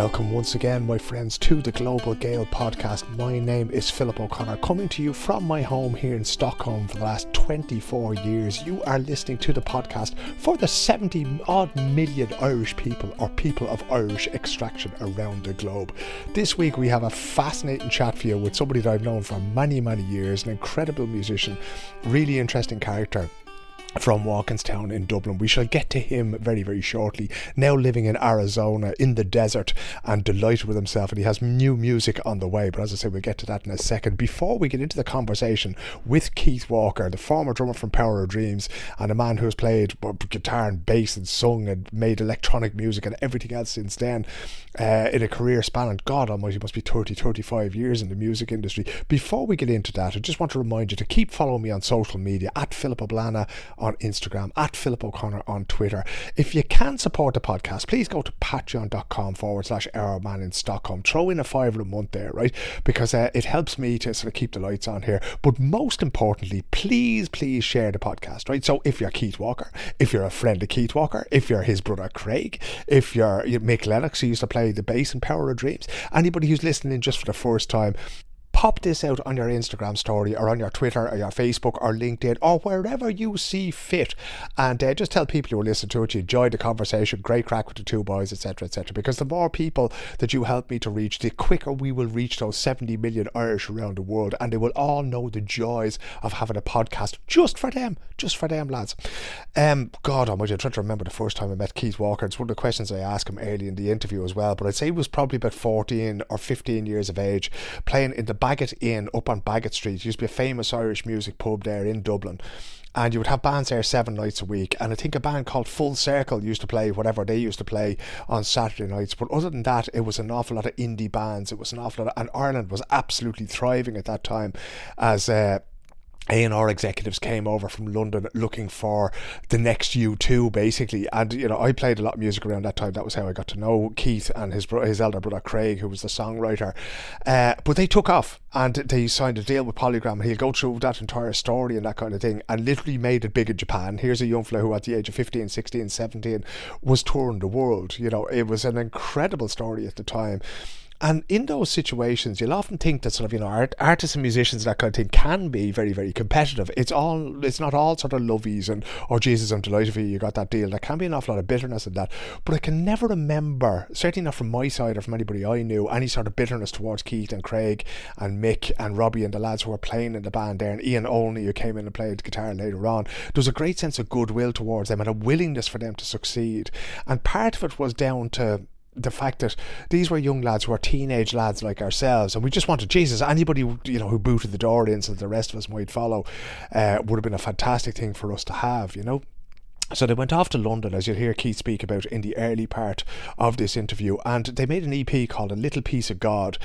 Welcome once again, my friends, to the Global Gael podcast. My name is Philip O'Connor, coming to you from my home here in Stockholm for the last 24 years. You are listening to the podcast for the 70 odd million Irish people or people of Irish extraction around the globe. This week we have a fascinating chat for you with somebody that I've known for many, many years, an incredible musician, really interesting character from Walkinstown in Dublin. We shall get to him very, very shortly. Now living in Arizona in the desert and delighted with himself, and he has new music on the way. But as I say, we'll get to that in a second. Before we get into the conversation with Keith Walker, the former drummer from Power of Dreams, and a man who has played guitar and bass and sung and made electronic music and everything else since then, uh, in a career spanning, God almighty, must be 30, 35 years in the music industry. Before we get into that, I just want to remind you to keep following me on social media at Philip Oblana on Instagram, at Philip O'Connor on Twitter. If you can support the podcast, please go to patreon.com forward slash Arrowman in Stockholm. Throw in a fiver a month there, right? Because uh, it helps me to sort of keep the lights on here. But most importantly, please, please share the podcast, right? So if you're Keith Walker, if you're a friend of Keith Walker, if you're his brother Craig, if you're Mick Lennox, who used to play the bass in Power of Dreams, anybody who's listening just for the first time, pop this out on your Instagram story or on your Twitter or your Facebook or LinkedIn or wherever you see fit. And uh, just tell people you are listening to it, you enjoyed the conversation, great crack with the two boys, etc., etc. Because the more people that you help me to reach, the quicker we will reach those 70 million Irish around the world. And they will all know the joys of having a podcast just for them, just for them, lads. Um, God almighty, I'm trying to remember the first time I met Keith Walker. It's one of the questions I asked him early in the interview as well. But I'd say he was probably about 14 or 15 years of age, playing in the Baggot Inn up on Baggot Street. It used to be a famous Irish music pub there in Dublin. And you would have bands there seven nights a week. And I think a band called Full Circle used to play whatever they used to play on Saturday nights. But other than that, it was an awful lot of indie bands. It was an awful lot of, and Ireland was absolutely thriving at that time as uh, a&R executives came over from London looking for the next U2 basically. And you know I played a lot of music around that time. That was how I got to know Keith and his bro- his elder brother Craig who was the songwriter. Uh, but they took off and they signed a deal with Polygram and he'll go through that entire story and that kind of thing and literally made it big in Japan. Here's a young fellow who at the age of 15 16 17 was touring the world you know. It was an incredible story at the time and in those situations, you'll often think that sort of you know art, artists and musicians that kind of thing can be very very competitive. It's all it's not all sort of lovies and oh Jesus I'm delighted for you you got that deal. There can be an awful lot of bitterness in that. But I can never remember, certainly not from my side or from anybody I knew, any sort of bitterness towards Keith and Craig and Mick and Robbie and the lads who were playing in the band there and Ian Olney who came in and played guitar later on. There was a great sense of goodwill towards them and a willingness for them to succeed. And part of it was down to the fact that these were young lads who were teenage lads like ourselves, and we just wanted Jesus. Anybody you know who booted the door in so the rest of us might follow uh, would have been a fantastic thing for us to have, you know. So they went off to London, as you'll hear Keith speak about in the early part of this interview, and they made an EP called A Little Piece of God.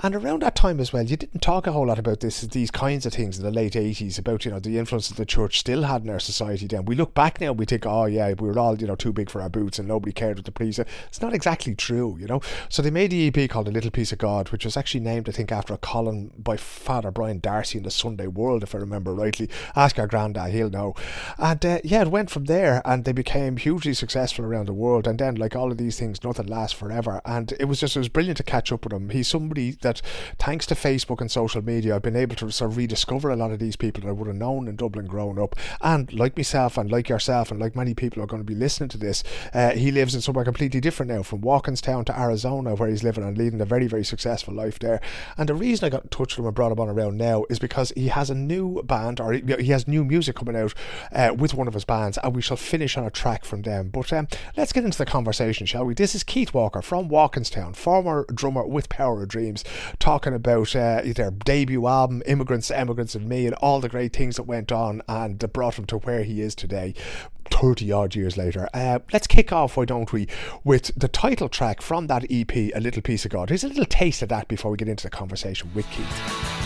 And around that time as well, you didn't talk a whole lot about this, these kinds of things in the late 80s, about, you know, the influence that the church still had in our society then. We look back now, we think, oh yeah, we were all, you know, too big for our boots and nobody cared what the priest said. It's not exactly true, you know. So they made the EP called A Little Piece of God, which was actually named, I think, after a column by Father Brian Darcy in the Sunday World, if I remember rightly. Ask our granddad, he'll know. And uh, yeah, it went from there and they became hugely successful around the world. And then, like all of these things, nothing lasts forever. And it was just, it was brilliant to catch up with him. He's somebody that, thanks to Facebook and social media, I've been able to sort of rediscover a lot of these people that I would have known in Dublin growing up. And like myself, and like yourself, and like many people are going to be listening to this, uh, he lives in somewhere completely different now, from Walkinstown to Arizona, where he's living and leading a very, very successful life there. And the reason I got in touch with him and brought him on around now is because he has a new band, or he has new music coming out uh, with one of his bands, and we shall finish on a track from them. But um, let's get into the conversation, shall we? This is Keith Walker from Walkinstown, former drummer with Power of Dreams, talking about uh, their debut album, Immigrants, Emigrants, and Me, and all the great things that went on and that brought him to where he is today. 30 odd years later. Uh, let's kick off, why don't we, with the title track from that EP, A Little Piece of God. Here's a little taste of that before we get into the conversation with Keith.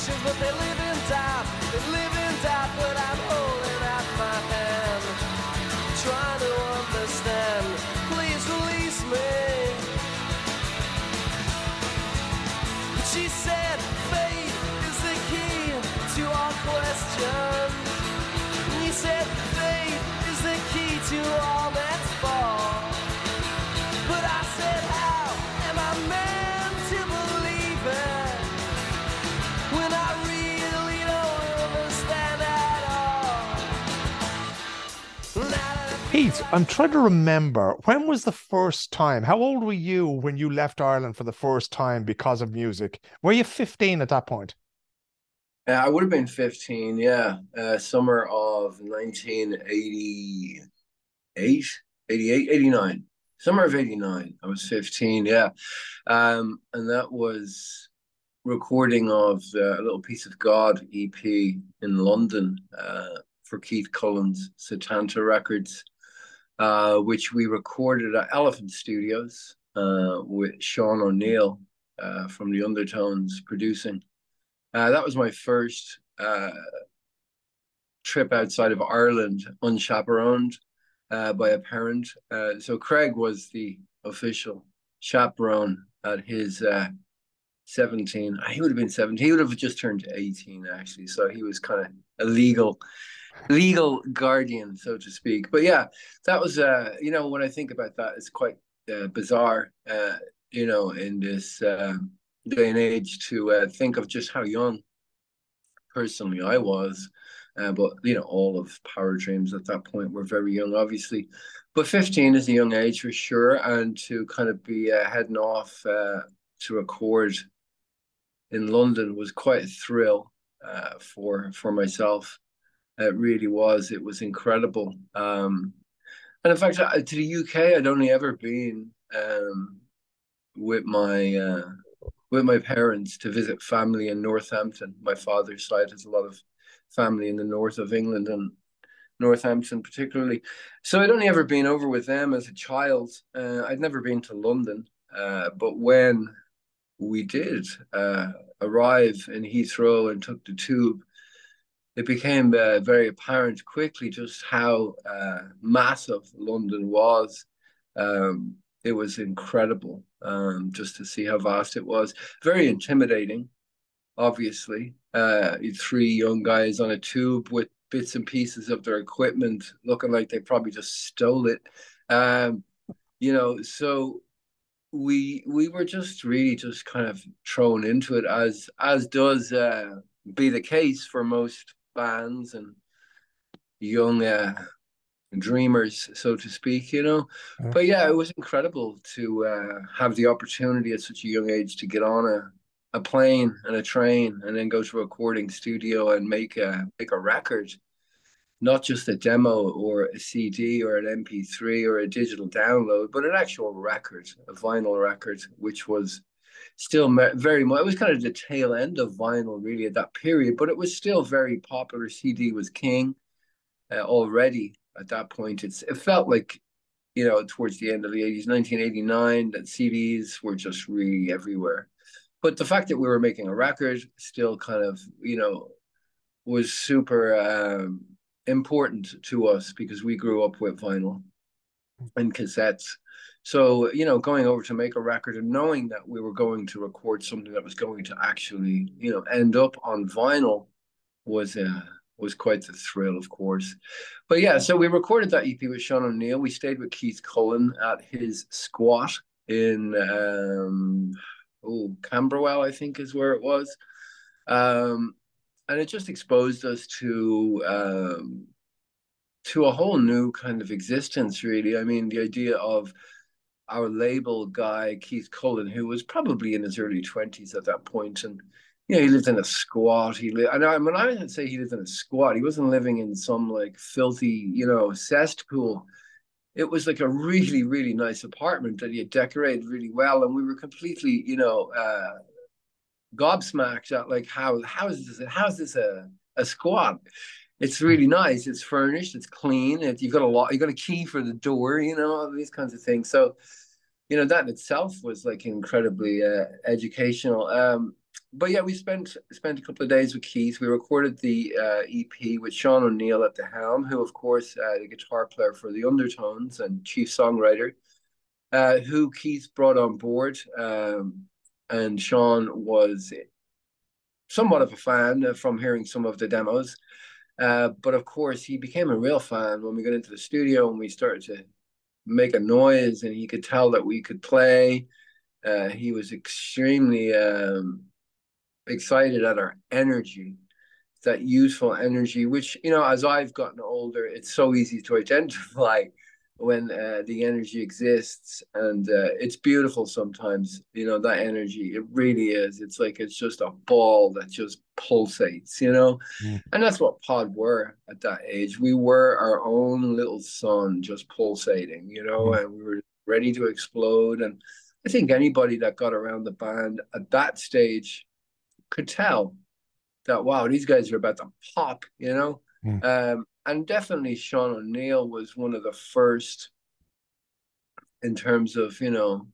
She said, faith is the key. Pete, I'm trying to remember when was the first time? How old were you when you left Ireland for the first time because of music? Were you 15 at that point? Uh, I would have been 15, yeah. Uh, summer of 1988, 88, 89. Summer of 89. I was 15, yeah. Um, and that was recording of uh, a little piece of God EP in London uh, for Keith Cullen's Setanta Records. Uh, which we recorded at Elephant Studios uh, with Sean O'Neill uh, from the Undertones producing. Uh, that was my first uh, trip outside of Ireland, unchaperoned by a parent. so Craig was the official chaperone at his 17. He would have been 17. He would have just turned 18, actually. So he was kind of a legal guardian, so to speak. But yeah, that was uh, you know, when I think about that, it's quite uh, bizarre, uh, you know, in this uh, day and age to uh, think of just how young personally I was. Uh, but you know, all of Power Dreams at that point were very young, obviously. But 15 is a young age for sure, and to kind of be uh, heading off uh, to record in London was quite a thrill uh, for for myself. It really was. It was incredible. Um, and in fact, to the UK, I'd only ever been um, with my uh, with my parents to visit family in Northampton. My father's side has a lot of family in the north of England and Northampton particularly. So I'd only ever been over with them as a child. Uh, I'd never been to London, uh, but when we did uh, arrive in Heathrow and took the tube it became uh, very apparent quickly just how uh, massive London was. Um, it was incredible um, just to see how vast it was. Very intimidating, obviously. Uh, three young guys on a tube with bits and pieces of their equipment, looking like they probably just stole it. Um, you know, so we we were just really just kind of thrown into it as as does uh, be the case for most bands and young uh, dreamers, so to speak, you know. But yeah, it was incredible to uh, have the opportunity at such a young age to get on a, a plane and a train and then go to a recording studio and make a make a record, not just a demo or a CD or an MP3 or a digital download, but an actual record, a vinyl record, which was still very much. It was kind of the tail end of vinyl, really, at that period, but it was still very popular. CD was king uh, already at that point. It's it felt like, you know, towards the end of the eighties, nineteen eighty nine, that CDs were just really everywhere. But the fact that we were making a record still kind of, you know, was super um, important to us because we grew up with vinyl and cassettes so, you know, going over to make a record and knowing that we were going to record something that was going to actually, you know, end up on vinyl was uh, was quite the thrill, of course. But yeah, so we recorded that EP with Sean O'Neill. We stayed with Keith Cullen at his squat in um, oh Camberwell, I think is where it was. Um, and it just exposed us to um, to a whole new kind of existence, really. I mean, the idea of our label guy Keith Cullen, who was probably in his early twenties at that point, and you know he lived in a squat. He lived, and I, when I say he lived in a squat, he wasn't living in some like filthy, you know, cesspool. It was like a really, really nice apartment that he had decorated really well, and we were completely, you know, uh, gobsmacked at like how how is this how is this a a squat? It's really nice. It's furnished. It's clean. It, you've got a lot. You got a key for the door. You know all these kinds of things. So you know that in itself was like incredibly uh, educational um, but yeah we spent spent a couple of days with keith we recorded the uh, ep with sean o'neill at the helm who of course uh, the guitar player for the undertones and chief songwriter uh, who keith brought on board um, and sean was somewhat of a fan from hearing some of the demos Uh, but of course, he became a real fan when we got into the studio and we started to make a noise, and he could tell that we could play. Uh, he was extremely um, excited at our energy, that youthful energy, which you know, as I've gotten older, it's so easy to identify when uh, the energy exists and uh, it's beautiful sometimes you know that energy it really is it's like it's just a ball that just pulsates you know mm. and that's what pod were at that age we were our own little sun just pulsating you know mm. and we were ready to explode and i think anybody that got around the band at that stage could tell that wow these guys are about to pop you know mm. um, and definitely Sean O'Neill was one of the first in terms of you know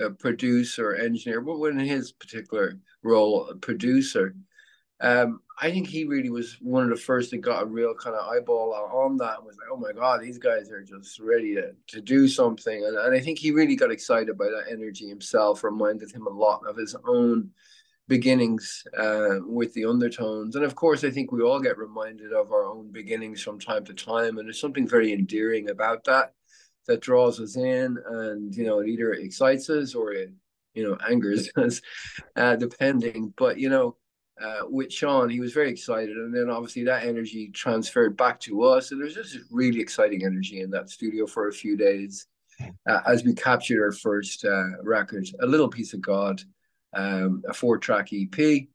a producer engineer but in his particular role a producer um, I think he really was one of the first that got a real kind of eyeball on that and was like, oh my God, these guys are just ready to, to do something. And, and I think he really got excited by that energy himself, reminded him a lot of his own beginnings uh, with the undertones. And of course, I think we all get reminded of our own beginnings from time to time. And there's something very endearing about that that draws us in and, you know, it either excites us or it, you know, angers us, uh, depending. But, you know, uh, with Sean, he was very excited. And then obviously that energy transferred back to us. And there's just really exciting energy in that studio for a few days uh, as we captured our first uh, record, A Little Piece of God um, a four track EP.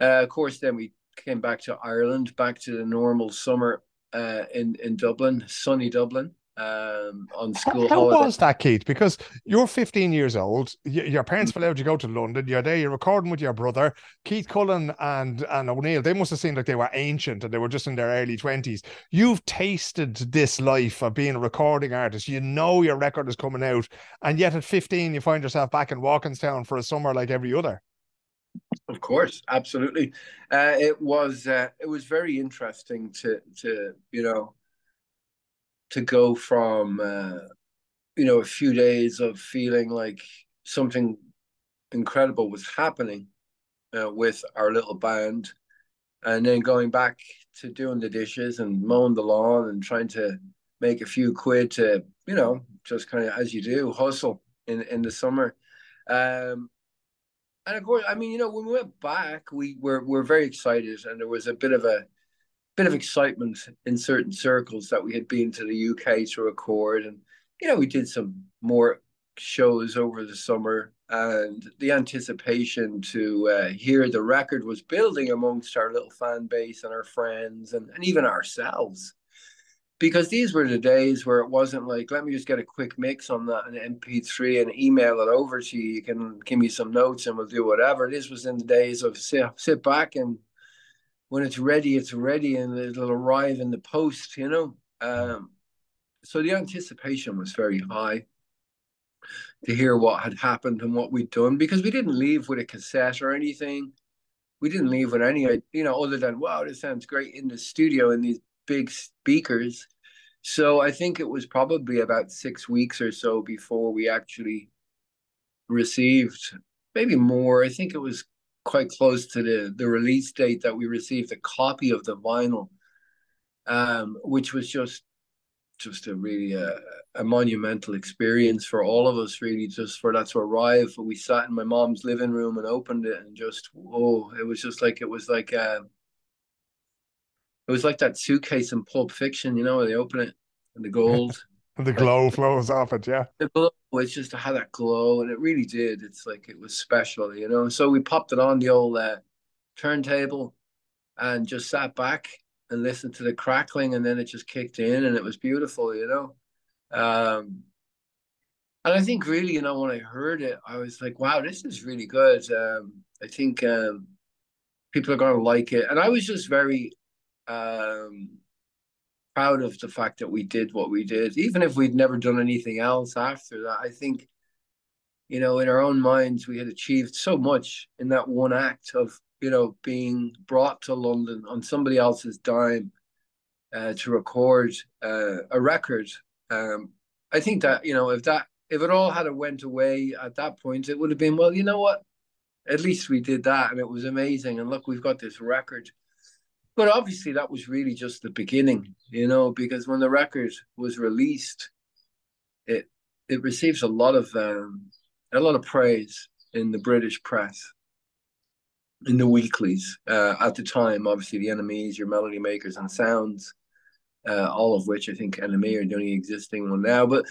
Uh, of course, then we came back to Ireland, back to the normal summer uh, in in Dublin, sunny Dublin. Um, on school How holiday. was that, Keith? Because you're 15 years old. your parents allowed you to go to London. You're there. You're recording with your brother, Keith Cullen and and O'Neill. They must have seemed like they were ancient and they were just in their early 20s. You've tasted this life of being a recording artist. You know your record is coming out, and yet at 15 you find yourself back in Walkinstown for a summer like every other. Of course, absolutely. Uh, it was uh, it was very interesting to to you know to go from uh, you know a few days of feeling like something incredible was happening uh, with our little band and then going back to doing the dishes and mowing the lawn and trying to make a few quid to you know just kind of as you do hustle in in the summer. Um and of course i mean you know when we went back we were were very excited and there was a bit of a bit of excitement in certain circles that we had been to the UK to record, and you know we did some more shows over the summer, and the anticipation to uh, hear the record was building amongst our little fan base and our friends, and, and even ourselves. Because these were the days where it wasn't like, let me just get a quick mix on that an MP3 and email it over to you. You can give me some notes and we'll do whatever. This was in the days of sit, sit back and when it's ready, it's ready, and it'll arrive in the post. You know, um, so the anticipation was very high to hear what had happened and what we'd done because we didn't leave with a cassette or anything. We didn't leave with any, you know, other than wow, this sounds great in the studio in these big speakers. So I think it was probably about six weeks or so before we actually received, maybe more. I think it was quite close to the the release date that we received a copy of the vinyl, um, which was just just a really uh, a monumental experience for all of us. Really, just for that to arrive. We sat in my mom's living room and opened it, and just oh, it was just like it was like uh, it was like that suitcase in Pulp Fiction, you know, where they open it and the gold. The glow flows off it, yeah. The glow, it's just had that glow, and it really did. It's like it was special, you know. So we popped it on the old uh, turntable, and just sat back and listened to the crackling, and then it just kicked in, and it was beautiful, you know. Um, and I think really, you know, when I heard it, I was like, "Wow, this is really good." Um, I think um, people are going to like it, and I was just very um, proud of the fact that we did what we did, even if we'd never done anything else after that. I think, you know, in our own minds, we had achieved so much in that one act of, you know, being brought to London on somebody else's dime uh, to record uh, a record. Um, I think that, you know, if that, if it all had a went away at that point, it would have been, well, you know what? At least we did that and it was amazing. And look, we've got this record but obviously that was really just the beginning, you know, because when the record was released, it it receives a lot of um, a lot of praise in the British press, in the weeklies uh, at the time. Obviously, the NMEs, your Melody Makers, and Sounds, uh, all of which I think NME are the only existing one now. But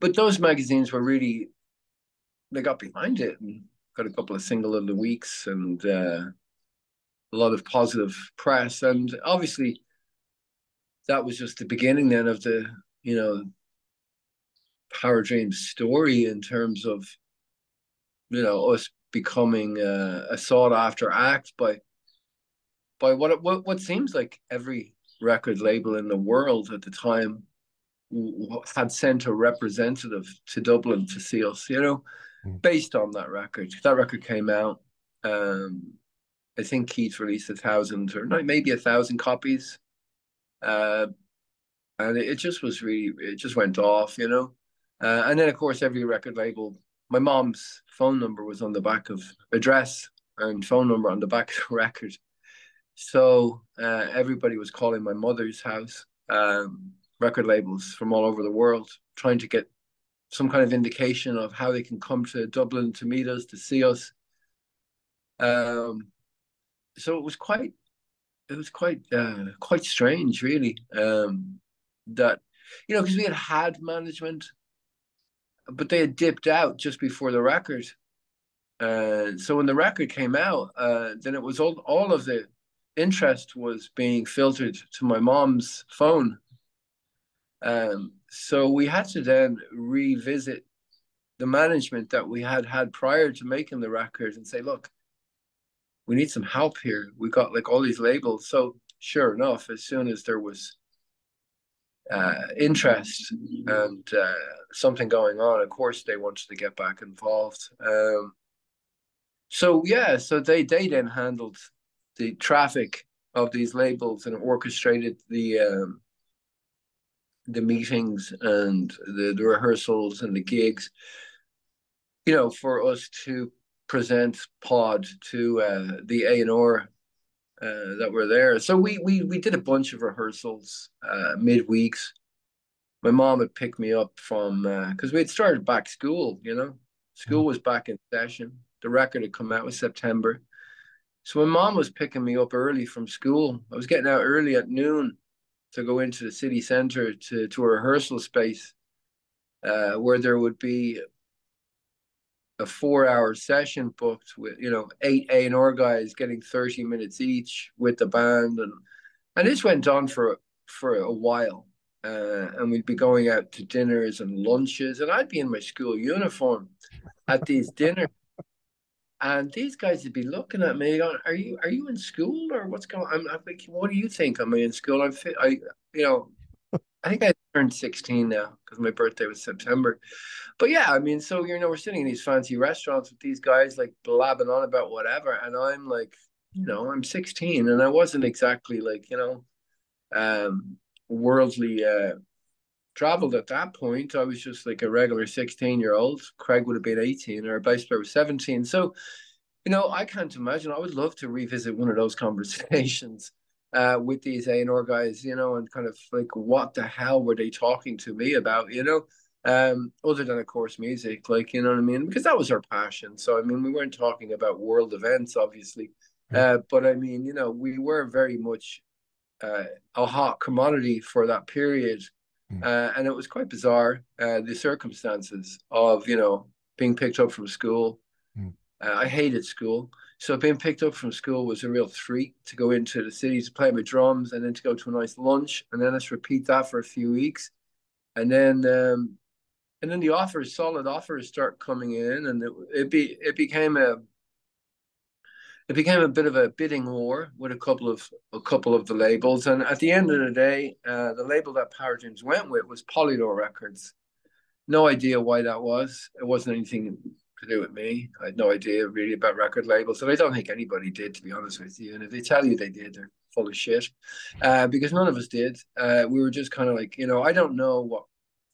but those magazines were really they got behind it and got a couple of single of the weeks and uh, a lot of positive press. And obviously, that was just the beginning then of the you know Power Dreams story in terms of you know us becoming a, a sought after act by by what, what what seems like every record label in the world at the time had sent a representative to Dublin to see us, you know, mm. based on that record. That record came out. Um, I think Keith released a thousand or maybe a thousand copies. Uh, and it, just was really, it just went off, you know. Uh, and then, of course, every record label, my mom's phone number was on the back of address and phone number on the back of the record. So uh, everybody was calling my mother's house, um, record labels from all over the world, trying to get some kind of indication of how they can come to Dublin to meet us, to see us. Um, so it was quite, it was quite, uh, quite strange, really. Um, that you know, because we had had management but they had dipped out just before the record. Uh, so when the record came out, uh, then it was all all of the interest was being filtered to my mom's phone. Um, so we had to then revisit the management that we had had prior to making the record and say, look, we need some help here. We got like all these labels. So sure enough, as soon as there was uh, interest and uh, something going on, of course they wanted to get back involved. Um, so yeah, so they they then handled the traffic of these labels and orchestrated the um, the meetings and the, the rehearsals and the gigs. You know, for us to present Pod to uh, the A and R uh, that were there. So we we we did a bunch of rehearsals uh, midweeks. My mom would pick me up from because uh, we had started back school. You know, school mm. was back in session. The record had come out in September, so my mom was picking me up early from school. I was getting out early at noon to go into the city centre to to a rehearsal space uh, where there would be a four hour session booked with you know eight A and R guys getting 30 minutes each with the band. And and this went on for for a while. Uh, and we'd be going out to dinners and lunches. And I'd be in my school uniform at these dinners. And these guys would be looking at me going are you are you in school or what's going on? I'm, I'm like what do you think? Am I in school? I'm I you know I think I turned 16 now because my birthday was September. But yeah, I mean, so you know, we're sitting in these fancy restaurants with these guys like blabbing on about whatever, and I'm like, you know, I'm 16, and I wasn't exactly like, you know, um, worldly uh, traveled at that point. I was just like a regular 16 year old. Craig would have been 18, or bass player was 17. So, you know, I can't imagine. I would love to revisit one of those conversations uh, with these A&R guys, you know, and kind of like, what the hell were they talking to me about, you know? Um, other than of course music, like you know what I mean, because that was our passion. So I mean, we weren't talking about world events, obviously, mm. uh, but I mean, you know, we were very much uh, a hot commodity for that period, mm. uh, and it was quite bizarre uh, the circumstances of you know being picked up from school. Mm. Uh, I hated school. So being picked up from school was a real treat to go into the city to play my drums and then to go to a nice lunch and then let's repeat that for a few weeks. And then um, and then the offers, solid offers start coming in and it, it be it became a it became a bit of a bidding war with a couple of a couple of the labels. And at the end of the day, uh, the label that Power Dreams went with was Polydor Records. No idea why that was. It wasn't anything to do with me. I had no idea really about record labels, and I don't think anybody did, to be honest with you. And if they tell you they did, they're full of shit, uh, because none of us did. Uh, we were just kind of like, you know, I don't know what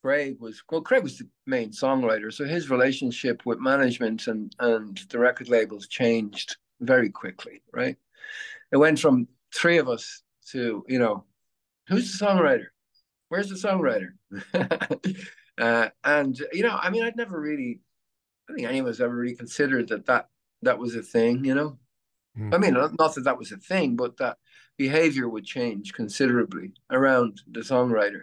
Craig was. Well, Craig was the main songwriter, so his relationship with management and and the record labels changed very quickly. Right, it went from three of us to you know who's the songwriter where's the songwriter uh, and you know i mean i'd never really i think any of us ever really considered that that that was a thing you know? Mm. i mean not, not that that was a thing but that behavior would change considerably around the songwriter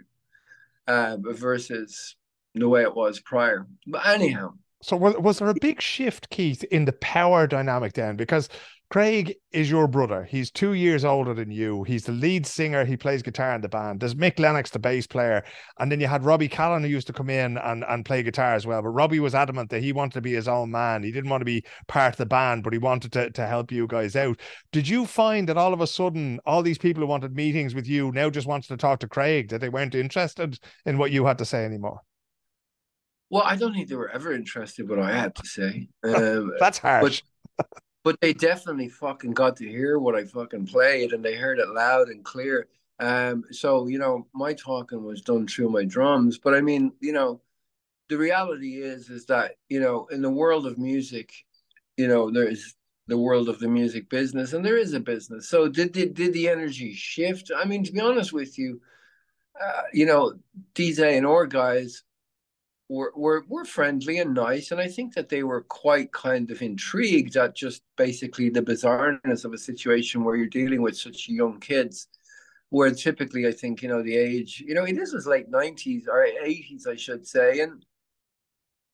uh, versus the way it was prior. But anyhow. So was, was there a big shift keith in the power dynamic then? Because Craig is your brother. He's two years older than you. He's the lead singer. He plays guitar in the band. There's Mick Lennox, the bass player. And then you had Robbie Callan, who used to come in and, and play guitar as well. But Robbie was adamant that he wanted to be his own man. He didn't want to be part of the band, but he wanted to, to help you guys out. Did you find that all of a sudden, all these people who wanted meetings with you now just wanted to talk to Craig, that they weren't interested in what you had to say anymore? Well, I don't think they were ever interested in what I had to say. Um, That's harsh. But, but they definitely fucking got to hear what I fucking played, and they heard it loud and clear. Um, so you know, my talking was done through my drums. But I mean, you know, the reality is, is that you know, in the world of music, you know, there's the world of the music business, and there is a business. So did did did the energy shift? I mean, to be honest with you, uh, you know, these A and R guys were, were were friendly and nice, and I think that they were quite kind of intrigued at just basically the bizarreness of a situation where you're dealing with such young kids. Where typically, I think you know the age, you know, this was late nineties or eighties, I should say, and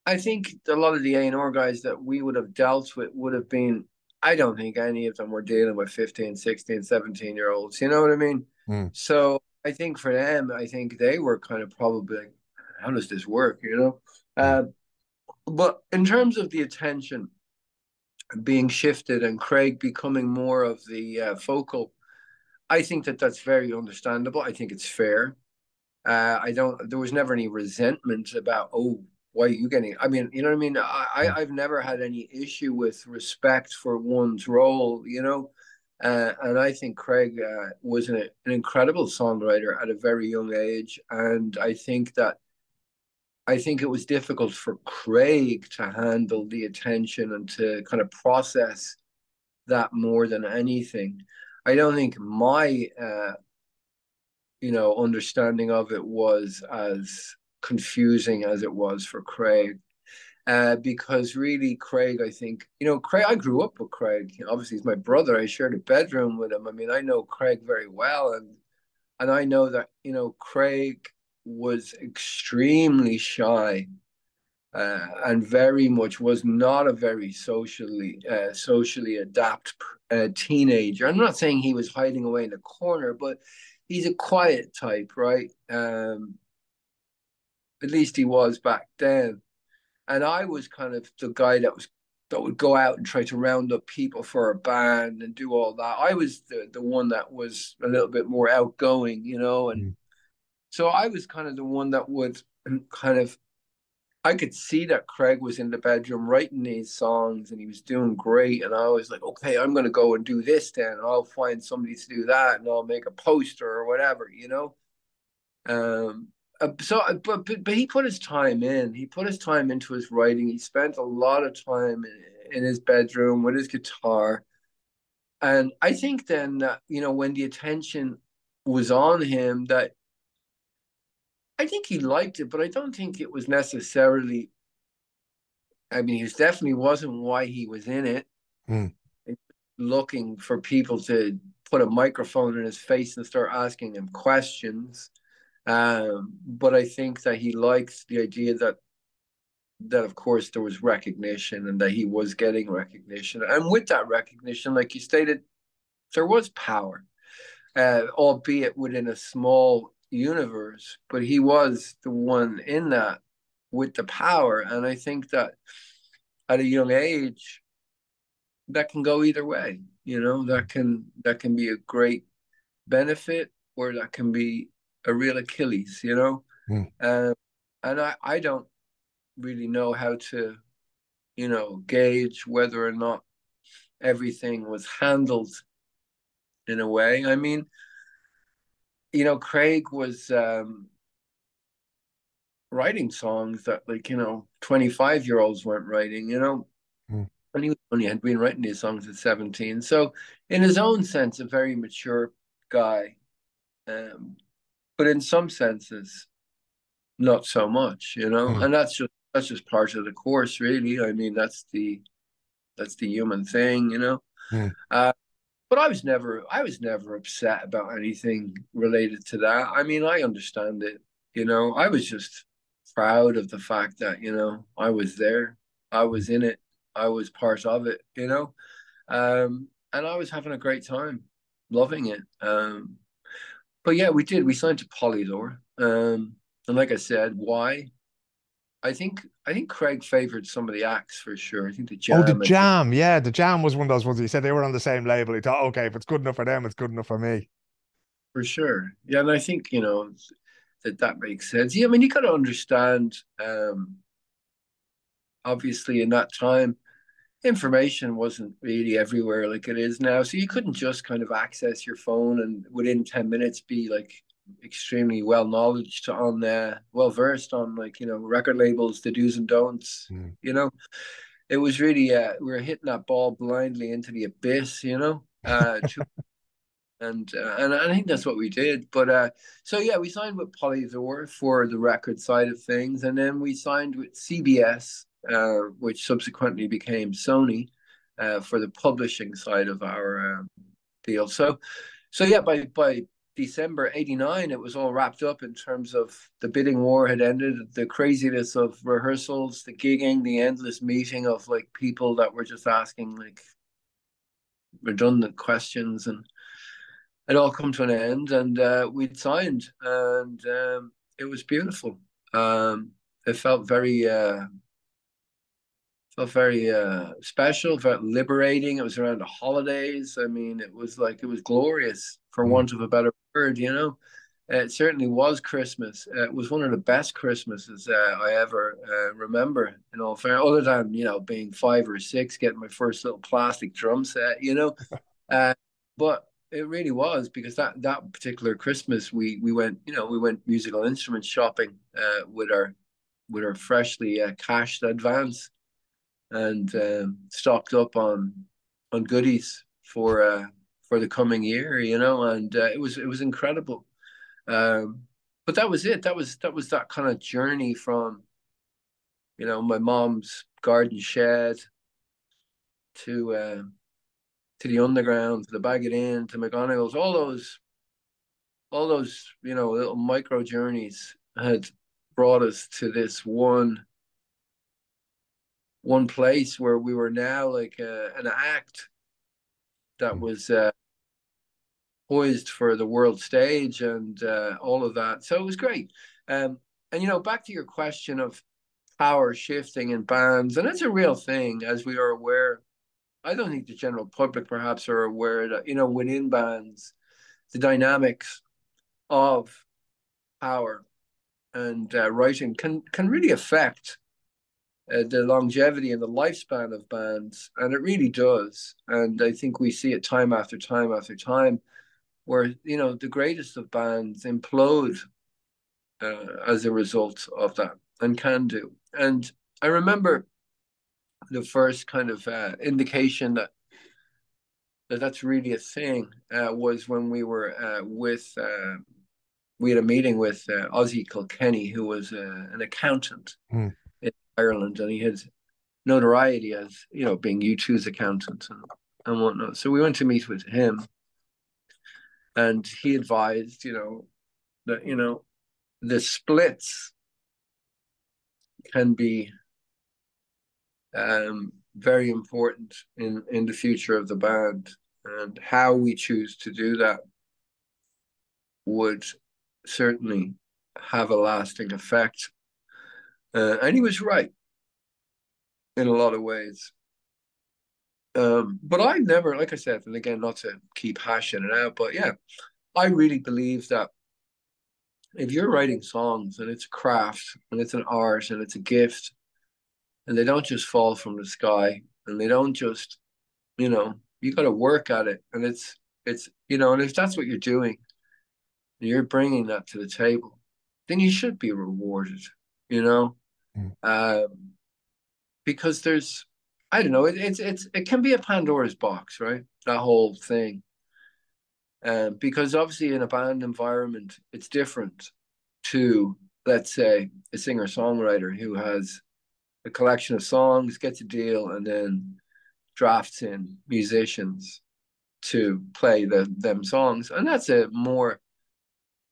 I think a lot of the A and R guys that we would have dealt with would have been. I don't think any of them were dealing with 15, 16, 17 year olds. You know what I mean? Mm. So I think for them, I think they were kind of probably how does this work? You know, uh, but in terms of the attention being shifted and Craig becoming more of the uh, focal, I think that that's very understandable. I think it's fair. Uh, I don't. There was never any resentment about oh why are you getting i mean you know what i mean I, I have never had any issue with respect for one's role you know uh, and i think craig uh, was an, an incredible songwriter at a very young age and i think that I think it was difficult for Craig to handle the attention and to kind of process that more than anything. I don't think my, uh, you know, understanding of it was as confusing as it was for Craig. Uh, because really, Craig, I think, you know, Craig, I grew up with Craig. Obviously, he's my brother. I shared a bedroom with him. I mean, I know Craig very well. And, and I know that, you know, Craig was extremely shy uh, and very much was not a very socially uh, socially adapt uh, teenager. I'm not saying he was hiding away in a corner, but he's a quiet type, right? Um, at least he was back then. And I was kind of the guy that was that would go out and try to round up people for a band and do all that. I was the the one that was a little bit more outgoing, you know, and mm. So I was kind of the one that would kind of, I could see that Craig was in the bedroom writing these songs and he was doing great. And I was like, okay, I'm going to go and do this then. And I'll find somebody to do that and I'll make a poster or whatever, you know? Um, uh, so, uh, but, but, but he put his time in. He put his time into his writing. He spent a lot of time in, in his bedroom with his guitar. And I think then that, you know, when the attention was on him, that I think he liked it, but I don't think it was necessarily. I mean, he definitely wasn't why he was in it. Mm. Looking for people to put a microphone in his face and start asking him questions. Um, but I think that he likes the idea that that of course there was recognition and that he was getting recognition. And with that recognition, like you stated, there was power, uh, albeit within a small universe, but he was the one in that with the power. And I think that at a young age, that can go either way. You know, that can that can be a great benefit, or that can be a real Achilles. You know, mm. um, and I I don't really know how to, you know, gauge whether or not everything was handled in a way. I mean, you know, Craig was um, writing songs that, like, you know, 25 year olds weren't writing, you know. Mm. And he only had been writing these songs at 17. So, in his own sense, a very mature guy, um, but in some senses, not so much, you know. Mm. And that's just that's just part of the course, really. I mean, that's the that's the human thing, you know. Mm. Uh, but I was never I was never upset about anything related to that. I mean, I understand it, you know. I was just proud of the fact that you know I was there, I was in it, I was part of it, you know, um, and I was having a great time, loving it. Um, but yeah, we did. We signed to Polydor, um, and like I said, why? I think I think Craig favored some of the acts for sure. I think the jam. Oh, the jam, yeah, the jam was one of those ones. He said they were on the same label. He thought, okay, if it's good enough for them, it's good enough for me. For sure, yeah, and I think you know that that makes sense. Yeah, I mean, you got to understand. Um, obviously, in that time, information wasn't really everywhere like it is now, so you couldn't just kind of access your phone and within ten minutes be like extremely well knowledge on uh, well versed on like you know record labels the do's and don'ts mm. you know it was really uh, we were hitting that ball blindly into the abyss you know uh, and uh, and I think that's what we did. But uh, so yeah, we signed with Polydor for the record side of things, and then we signed with CBS, uh, which subsequently became Sony, uh, for the publishing side of our um, deal. So, so yeah, by by December 89, it was all wrapped up in terms of the bidding war had ended, the craziness of rehearsals, the gigging, the endless meeting of like people that were just asking like redundant questions and it all come to an end and uh, we'd signed and um, it was beautiful. Um, it felt very uh, felt very uh, special, felt liberating. It was around the holidays. I mean, it was like it was glorious, for mm. want of a better word. You know, it certainly was Christmas. it was one of the best Christmases uh, I ever uh, remember. In all fair, other than you know being five or six, getting my first little plastic drum set. You know, uh, but it really was because that that particular Christmas we we went you know we went musical instrument shopping uh, with our with our freshly uh, cashed advance and um, stocked up on on goodies for uh, for the coming year, you know, and uh, it was it was incredible. Um, but that was it. That was that was that kind of journey from, you know, my mom's garden shed to uh, to the underground, to the Baggot Inn, to McGonagles, all those, all those, you know, little micro journeys had brought us to this one one place where we were now like uh, an act that hmm. was uh, poised for the world stage and uh, all of that. So it was great. Um, and you know, back to your question of power shifting in bands, and it's a real thing, as we are aware. I don't think the general public perhaps are aware that you know within bands, the dynamics of power and uh, writing can can really affect uh, the longevity and the lifespan of bands, and it really does. And I think we see it time after time after time, where you know the greatest of bands implode uh, as a result of that, and can do. And I remember the first kind of uh, indication that that that's really a thing uh, was when we were uh, with. Uh, we had a meeting with Ossie Kilkenny, who was an accountant, mm Ireland, and he had notoriety as you know being U2's accountant and, and whatnot. So we went to meet with him, and he advised, you know, that you know the splits can be um, very important in in the future of the band, and how we choose to do that would certainly have a lasting effect uh, and he was right in a lot of ways. Um, but I never, like I said, and again, not to keep hashing it out, but yeah, I really believe that if you're writing songs and it's a craft and it's an art and it's a gift, and they don't just fall from the sky and they don't just, you know, you got to work at it. And it's, it's, you know, and if that's what you're doing, you're bringing that to the table, then you should be rewarded, you know? Mm. Um, because there's, I don't know, it, it's it's it can be a Pandora's box, right? That whole thing. Um, because obviously in a band environment, it's different to, let's say, a singer songwriter who has a collection of songs, gets a deal, and then drafts in musicians to play the them songs. And that's a more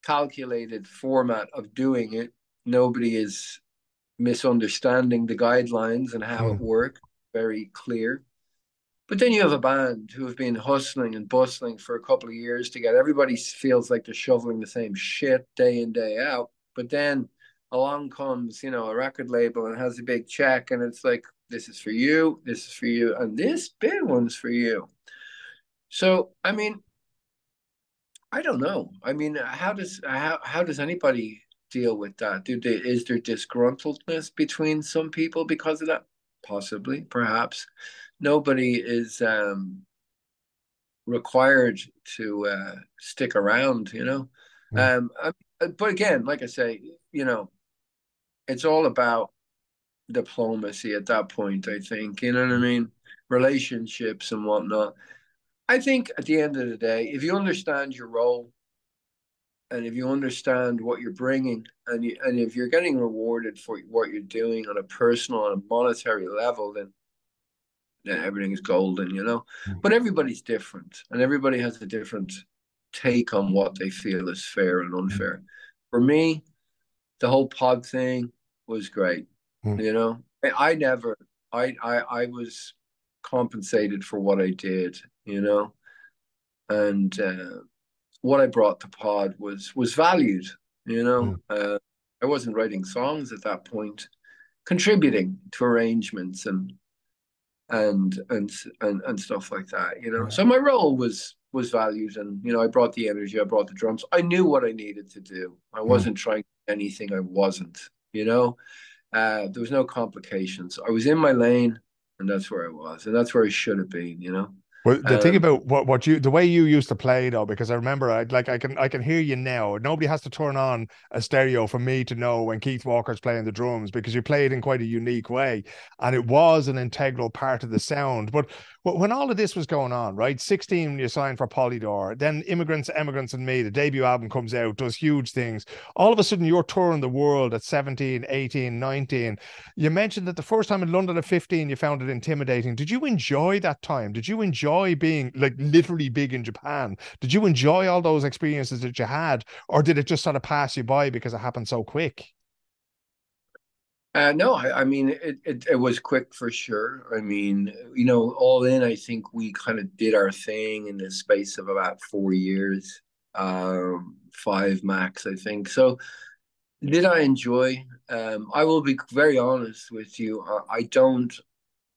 calculated format of doing it. Nobody is misunderstanding the guidelines and how mm. it works. Very clear. But then you have a band who have been hustling and bustling for a couple of years to get everybody feels like they're shoveling the same shit day in, day out. But then along comes, you know, a record label and has a big check, and it's like, this is for you, this is for you, and this big one's for you. So, I mean, I don't know. I mean, how does how how does anybody deal with that? Do they, is there disgruntledness between some people because of that? Possibly, perhaps. Nobody is um, required to uh, stick around, you know. Mm. Um, I, but again, like I say, you know, it's all about diplomacy at that point. I think you know what I mean, relationships and whatnot. I think at the end of the day, if you understand your role and if you understand what you're bringing and you, and if you're getting rewarded for what you're doing on a personal and a monetary level, then then everything is golden, you know. Mm. But everybody's different, and everybody has a different take on what they feel is fair and unfair. Mm. For me, the whole pod thing was great. Mm. You know, I, I never, I, I, I was compensated for what I did, you know, and uh, what I brought to Pod was was valued. You know, uh, I wasn't writing songs at that point, contributing to arrangements and and and and, and stuff like that. You know, so my role was was valued, and you know, I brought the energy, I brought the drums. I knew what I needed to do. I mm. wasn't trying anything I wasn't. You know, uh, there was no complications. I was in my lane and that's where I was, and that's where I should have been. You know. Well, the um, thing about what, what you the way you used to play though, because I remember I like I can I can hear you now. Nobody has to turn on a stereo for me to know when Keith Walker's playing the drums because you played in quite a unique way, and it was an integral part of the sound. But when all of this was going on, right? 16 you signed for Polydor, then Immigrants, Emigrants and Me, the debut album comes out, does huge things. All of a sudden you're touring the world at 17, 18, 19. You mentioned that the first time in London at 15 you found it intimidating. Did you enjoy that time? Did you enjoy being like literally big in Japan? Did you enjoy all those experiences that you had? Or did it just sort of pass you by because it happened so quick? Uh, no, I, I mean it, it, it. was quick for sure. I mean, you know, all in, I think we kind of did our thing in the space of about four years, um, five max, I think. So, did I enjoy? Um, I will be very honest with you. I, I don't.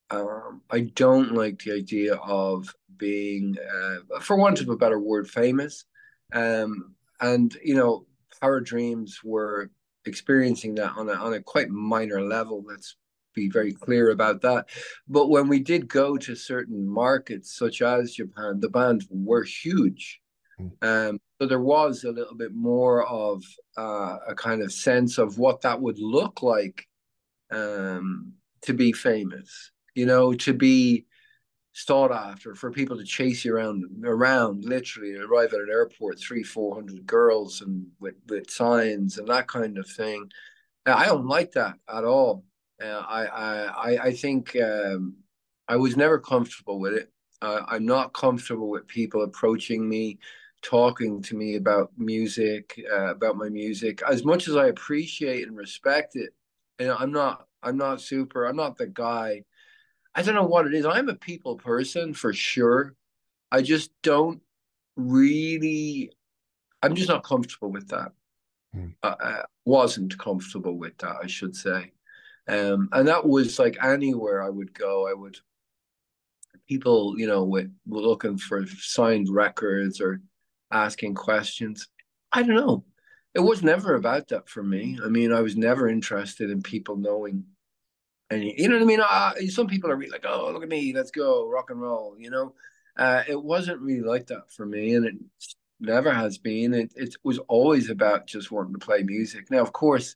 Um, I don't like the idea of being, uh, for want of a better word, famous. Um, and you know, our dreams were experiencing that on a on a quite minor level. Let's be very clear about that. But when we did go to certain markets, such as Japan, the bands were huge. Hmm. Um, so there was a little bit more of uh, a kind of sense of what that would look like um, to be famous. You know, to be sought after for people to chase you around around literally arrive at an airport three four hundred girls and with, with signs and that kind of thing. I don't like that at all. Uh, I, I i think um, i was never comfortable with it. Uh, i'm not comfortable with people approaching me talking to me about music uh, about my music. As much as i appreciate and respect it you know i'm not i'm not super i'm not the guy I don't know what it is. I'm a people person for sure. I just don't really. I'm just not comfortable with that. Mm. I, wasn't comfortable with that, I should say. Um, and that was like anywhere I would go, I would people, you know, with looking for signed records or asking questions. I don't know. It was never about that for me. I mean, I was never interested in people knowing and you know what I mean? Uh, some people are really like, "Oh, look at me, let's go rock and roll," you know. Uh, it wasn't really like that for me, and it never has been. It it was always about just wanting to play music. Now, of course,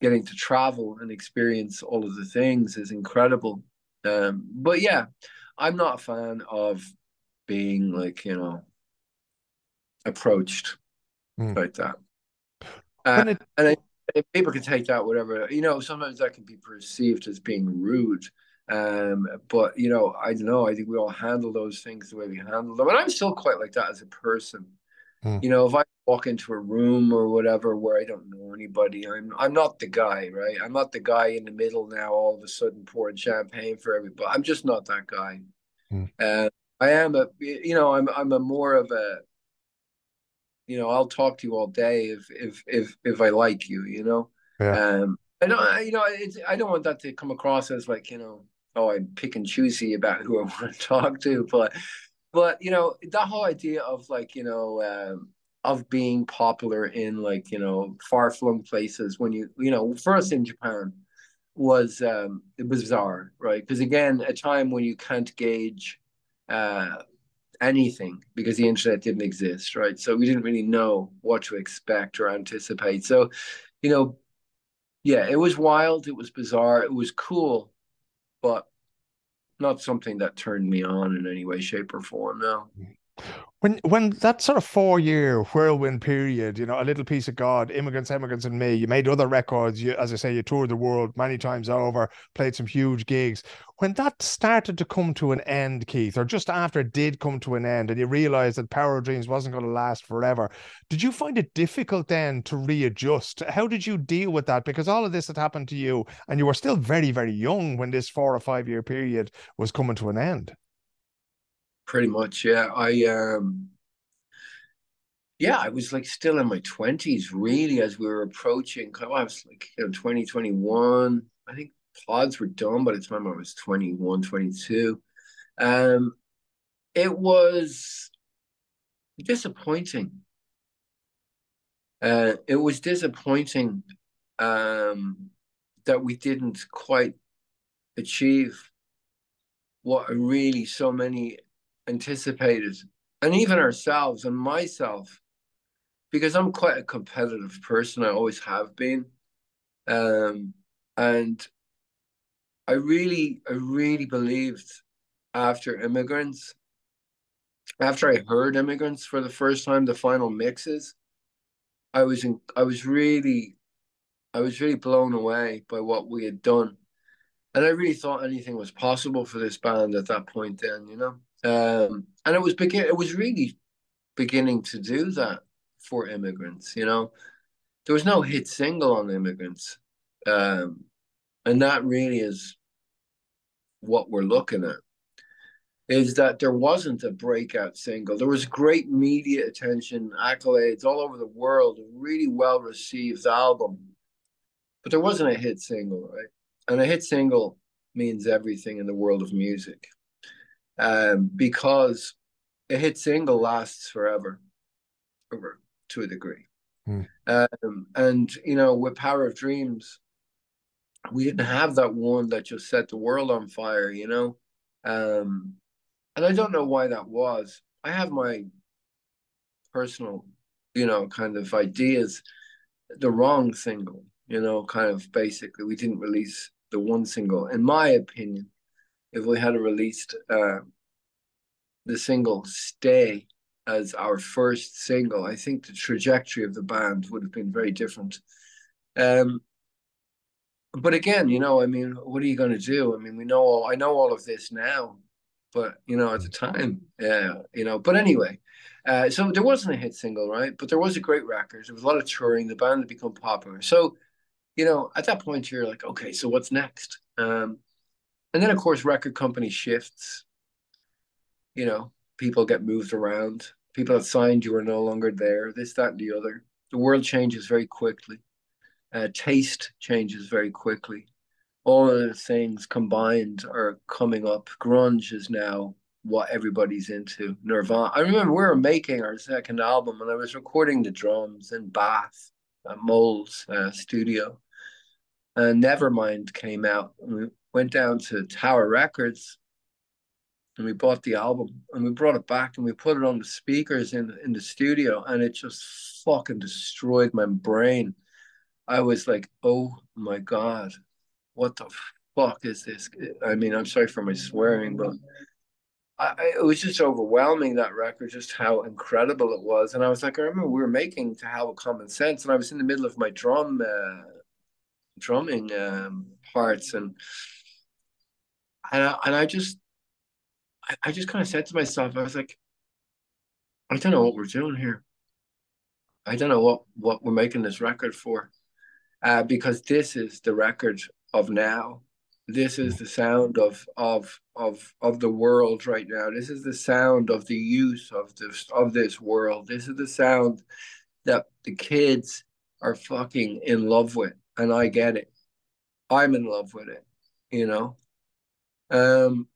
getting to travel and experience all of the things is incredible. Um, but yeah, I'm not a fan of being like you know approached mm. like that. Uh, it... and I, people can take that whatever you know. Sometimes that can be perceived as being rude. Um, but you know, I don't know. I think we all handle those things the way we handle them, and I'm still quite like that as a person. Mm. You know, if I walk into a room or whatever where I don't know anybody, I'm I'm not the guy, right? I'm not the guy in the middle now, all of a sudden pouring champagne for everybody. I'm just not that guy. Mm. Uh, I am a, you know, I'm I'm a more of a, you know, I'll talk to you all day if if if if I like you, you know. Yeah. Um, I don't, you know, it's I don't want that to come across as like you know, oh, I'm pick and choosy about who I want to talk to, but but you know that whole idea of like you know um, of being popular in like you know far flung places when you you know first in Japan was um it was bizarre right because again a time when you can't gauge uh anything because the internet didn't exist right so we didn't really know what to expect or anticipate so you know yeah it was wild it was bizarre it was cool but not something that turned me on in any way, shape, or form. No. Mm-hmm. When when that sort of four year whirlwind period, you know, a little piece of God, immigrants, emigrants, and me. You made other records. You, as I say, you toured the world many times over, played some huge gigs. When that started to come to an end, Keith, or just after it did come to an end, and you realized that Power of Dreams wasn't going to last forever, did you find it difficult then to readjust? How did you deal with that? Because all of this had happened to you, and you were still very, very young when this four or five year period was coming to an end. Pretty much, yeah. I um yeah, I was like still in my twenties, really, as we were approaching. I was like, you know, 2021. I think pods were done by the time I was 21, 22. Um, it was disappointing. Uh, it was disappointing um, that we didn't quite achieve what really so many anticipated, and even ourselves and myself, because I'm quite a competitive person. I always have been, um, and I really, I really believed after immigrants, after I heard immigrants for the first time, the final mixes, I was in, I was really, I was really blown away by what we had done, and I really thought anything was possible for this band at that point. Then, you know. Um, and it was begin it was really beginning to do that for immigrants, you know. There was no hit single on immigrants. Um, and that really is what we're looking at is that there wasn't a breakout single. There was great media attention, accolades all over the world, a really well received album. But there wasn't a hit single, right? And a hit single means everything in the world of music um, because a hit single lasts forever, over to a degree. Mm. Um, and you know, with Power of Dreams, we didn't have that one that just set the world on fire. You know, um, and I don't know why that was. I have my personal, you know, kind of ideas. The wrong single, you know, kind of basically, we didn't release the one single, in my opinion if we had released uh, the single "Stay" as our first single, I think the trajectory of the band would have been very different. Um, but again, you know, I mean, what are you going to do? I mean, we know all, I know all of this now, but you know, at the time, yeah, you know. But anyway, uh, so there wasn't a hit single, right? But there was a great record. There was a lot of touring. The band had become popular. So, you know, at that point, you're like, okay, so what's next? Um, and then, of course, record company shifts. You know, people get moved around. People that signed you are no longer there. This, that, and the other. The world changes very quickly. Uh, taste changes very quickly. All of the things combined are coming up. Grunge is now what everybody's into. Nirvana. I remember we were making our second album, and I was recording the drums in Bath, at Mole's uh, studio. And Nevermind came out went down to Tower Records and we bought the album and we brought it back and we put it on the speakers in in the studio and it just fucking destroyed my brain. I was like, oh my god, what the fuck is this? I mean, I'm sorry for my swearing, but I, it was just overwhelming that record, just how incredible it was. And I was like, I remember we were making to have a common sense, and I was in the middle of my drum uh, drumming um, parts, and and I, and I just I, I just kind of said to myself, I was like, I don't know what we're doing here. I don't know what what we're making this record for, uh, because this is the record of now. This is the sound of of of of the world right now. This is the sound of the youth of this of this world. This is the sound that the kids are fucking in love with and i get it. I'm in love with it you know um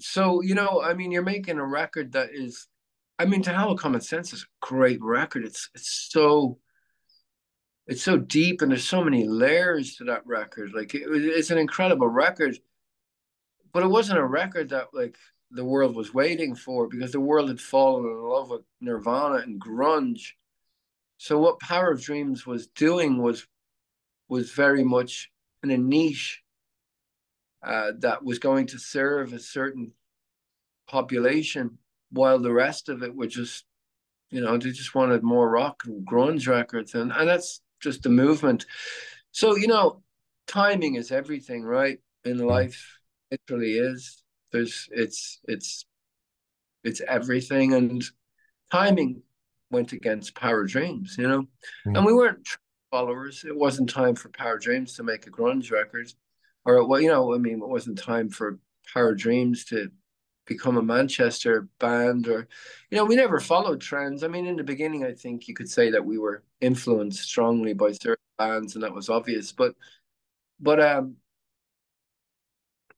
so you know i mean you're making a record that is i mean to have a common sense is a great record it's it's so it's so deep and there's so many layers to that record. Like it, it's an incredible record, but it wasn't a record that like the world was waiting for because the world had fallen in love with Nirvana and grunge. So what Power of Dreams was doing was was very much in a niche uh, that was going to serve a certain population, while the rest of it were just, you know, they just wanted more rock and grunge records, and and that's just the movement. So, you know, timing is everything, right? In life, it really is. There's it's it's it's everything and timing went against Power Dreams, you know? Mm. And we weren't followers. It wasn't time for Power Dreams to make a grunge record. Or well, you know, I mean, it wasn't time for Power Dreams to become a Manchester band or you know we never followed trends. I mean in the beginning I think you could say that we were influenced strongly by certain bands and that was obvious but but um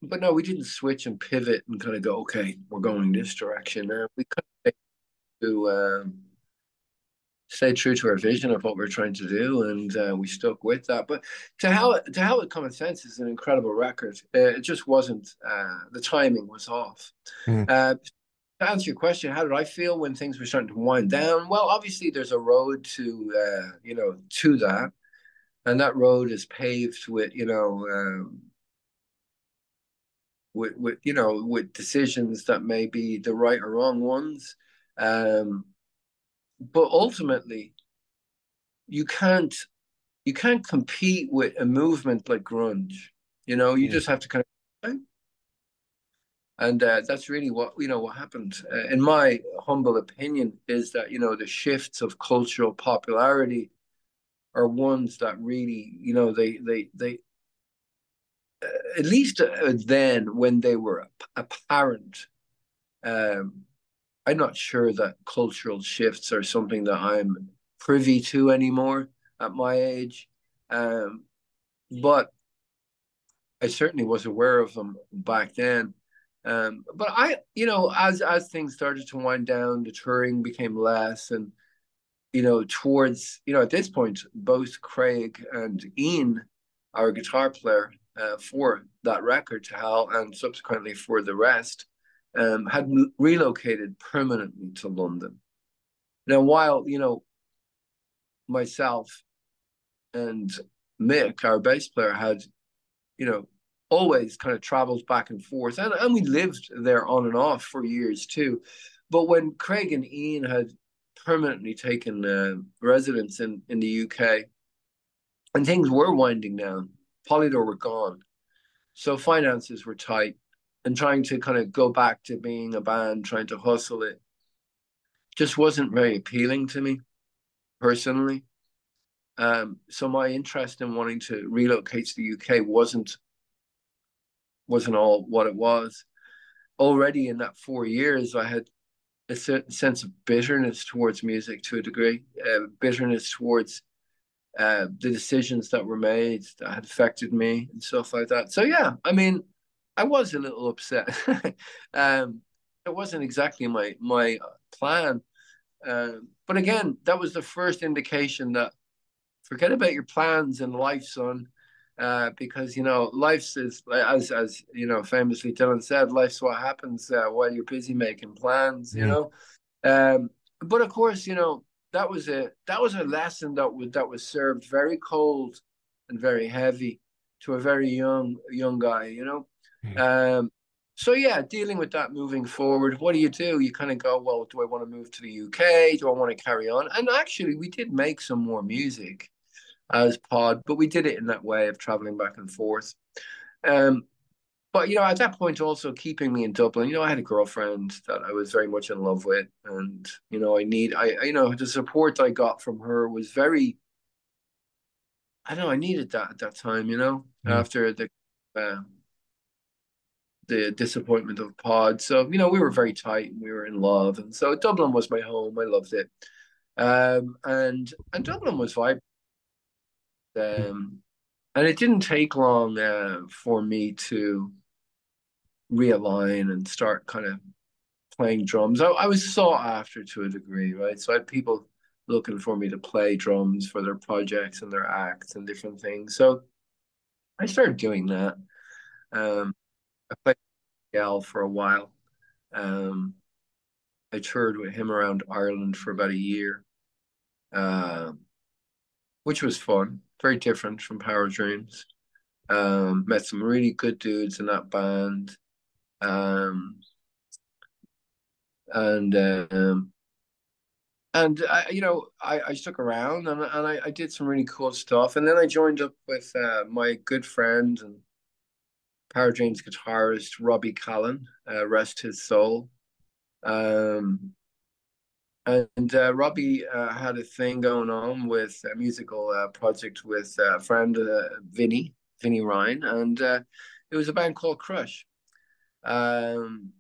but no we didn't switch and pivot and kind of go okay we're going this direction. Uh, we kind of to um stay true to our vision of what we're trying to do, and uh, we stuck with that. But to how to how it common sense is an incredible record. Uh, it just wasn't. Uh, the timing was off. Mm. to answer your question, how did I feel when things were starting to wind down? Well, obviously there's a road to uh, you know to that, and that road is paved with you know. Um, with, with you know with decisions that may be the right or wrong ones um, but ultimately you can't you can't compete with a movement like grunge you know? You just have to kind of and uh, that's really what you know what happened. Uh, in my humble opinion is that you know the shifts of cultural popularity are ones that really you know they they they uh, at least uh, then when they were apparent um, I'm not sure that cultural shifts are something that I'm privy to anymore at my age. Um, but I certainly was aware of them back then. Um, but I, you know, as as things started to wind down, the touring became less, and you know, towards you know, at this point, both Craig and Ian, our guitar player uh, for that record, to Hell, and subsequently for the rest, um, had relocated permanently to London. Now, while you know myself and Mick, our bass player, had you know always kind of traveled back and forth, and and we lived there on and off for years too. But when Craig and Ian had permanently taken uh, residence in in the UK, and things were winding down, Polydor were gone, so finances were tight and trying to kind of go back to being a band, trying to hustle it, just wasn't very appealing to me personally. Um, so my interest in wanting to relocate to the UK wasn't wasn't all what it was. Already in that four years, I had a certain sense of bitterness towards music to a degree, uh, bitterness towards uh, the decisions that were made that had affected me and stuff like that. So yeah, I mean, I was a little upset. um, it wasn't exactly my my plan, uh, but again, that was the first indication that forget about your plans in life, son, uh, because you know life's is as as you know famously Dylan said, life's what happens uh, while you're busy making plans. You know, um, but of course, you know that was a that was a lesson that was that was served very cold and very heavy to a very young young guy. You know, Mm. Um, so yeah, dealing with that moving forward, what do you do? You kind of go, well, do I want to move to the UK? Do I want to carry on? And actually, we did make some more music as Pod, but we did it in that way of traveling back and forth. Um, but you know, at that point, also keeping me in Dublin, you know, I had a girlfriend that I was very much in love with, and you know, I need, I, you know, the support I got from her was very. I don't know. I needed that at that time, you know, mm. after the uh, the disappointment of Pod. So you know, we were very tight and we were in love, and so Dublin was my home. I loved it, um, and and Dublin was vibrant. Um, and it didn't take long uh, for me to realign and start kind of playing drums. I, I, was sought after to a degree, right? So I had people looking for me to play drums for their projects and their acts and different things. So I started doing that. Um, I played Gal for a while. Um, I toured with him around Ireland for about a year, uh, which was fun very different from Power Dreams. Um, met some really good dudes in that band. Um, and um, and I, you know, I, I stuck around and and I, I did some really cool stuff. And then I joined up with uh, my good friend and Power Dreams guitarist Robbie Callan, uh, rest his soul. Um, and uh, Robbie uh, had a thing going on with a musical uh, project with a friend uh, Vinny, Vinny Ryan, and uh, it was a band called Crush. Um,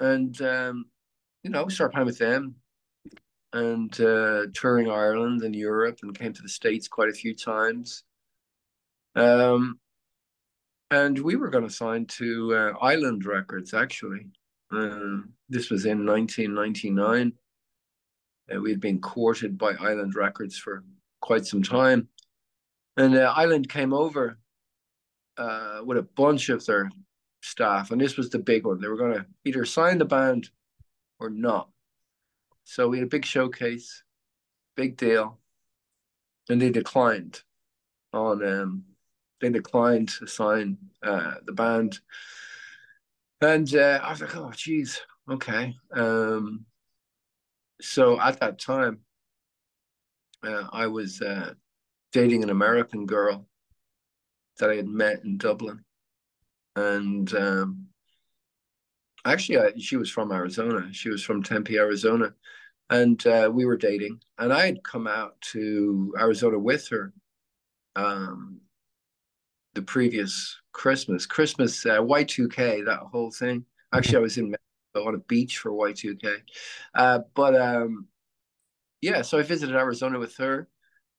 and um, you know, we started playing with them and uh, touring Ireland and Europe, and came to the States quite a few times. Um, and we were going to sign to Island Records actually. Um, this was in 1999. Uh, we had been courted by Island Records for quite some time. And uh, Island came over uh, with a bunch of their staff, and this was the big one. They were going to either sign the band or not. So we had a big showcase, big deal, and they declined on um, they declined to sign uh, the band and uh, I was like, oh, geez, okay. Um, so at that time, uh, I was uh, dating an American girl that I had met in Dublin. And um, actually, I, she was from Arizona. She was from Tempe, Arizona. And uh, we were dating. And I had come out to Arizona with her um, the previous Christmas, Christmas uh, Y2K, that whole thing. Actually, I was in on a beach for Y2K, uh, but um, yeah. So I visited Arizona with her.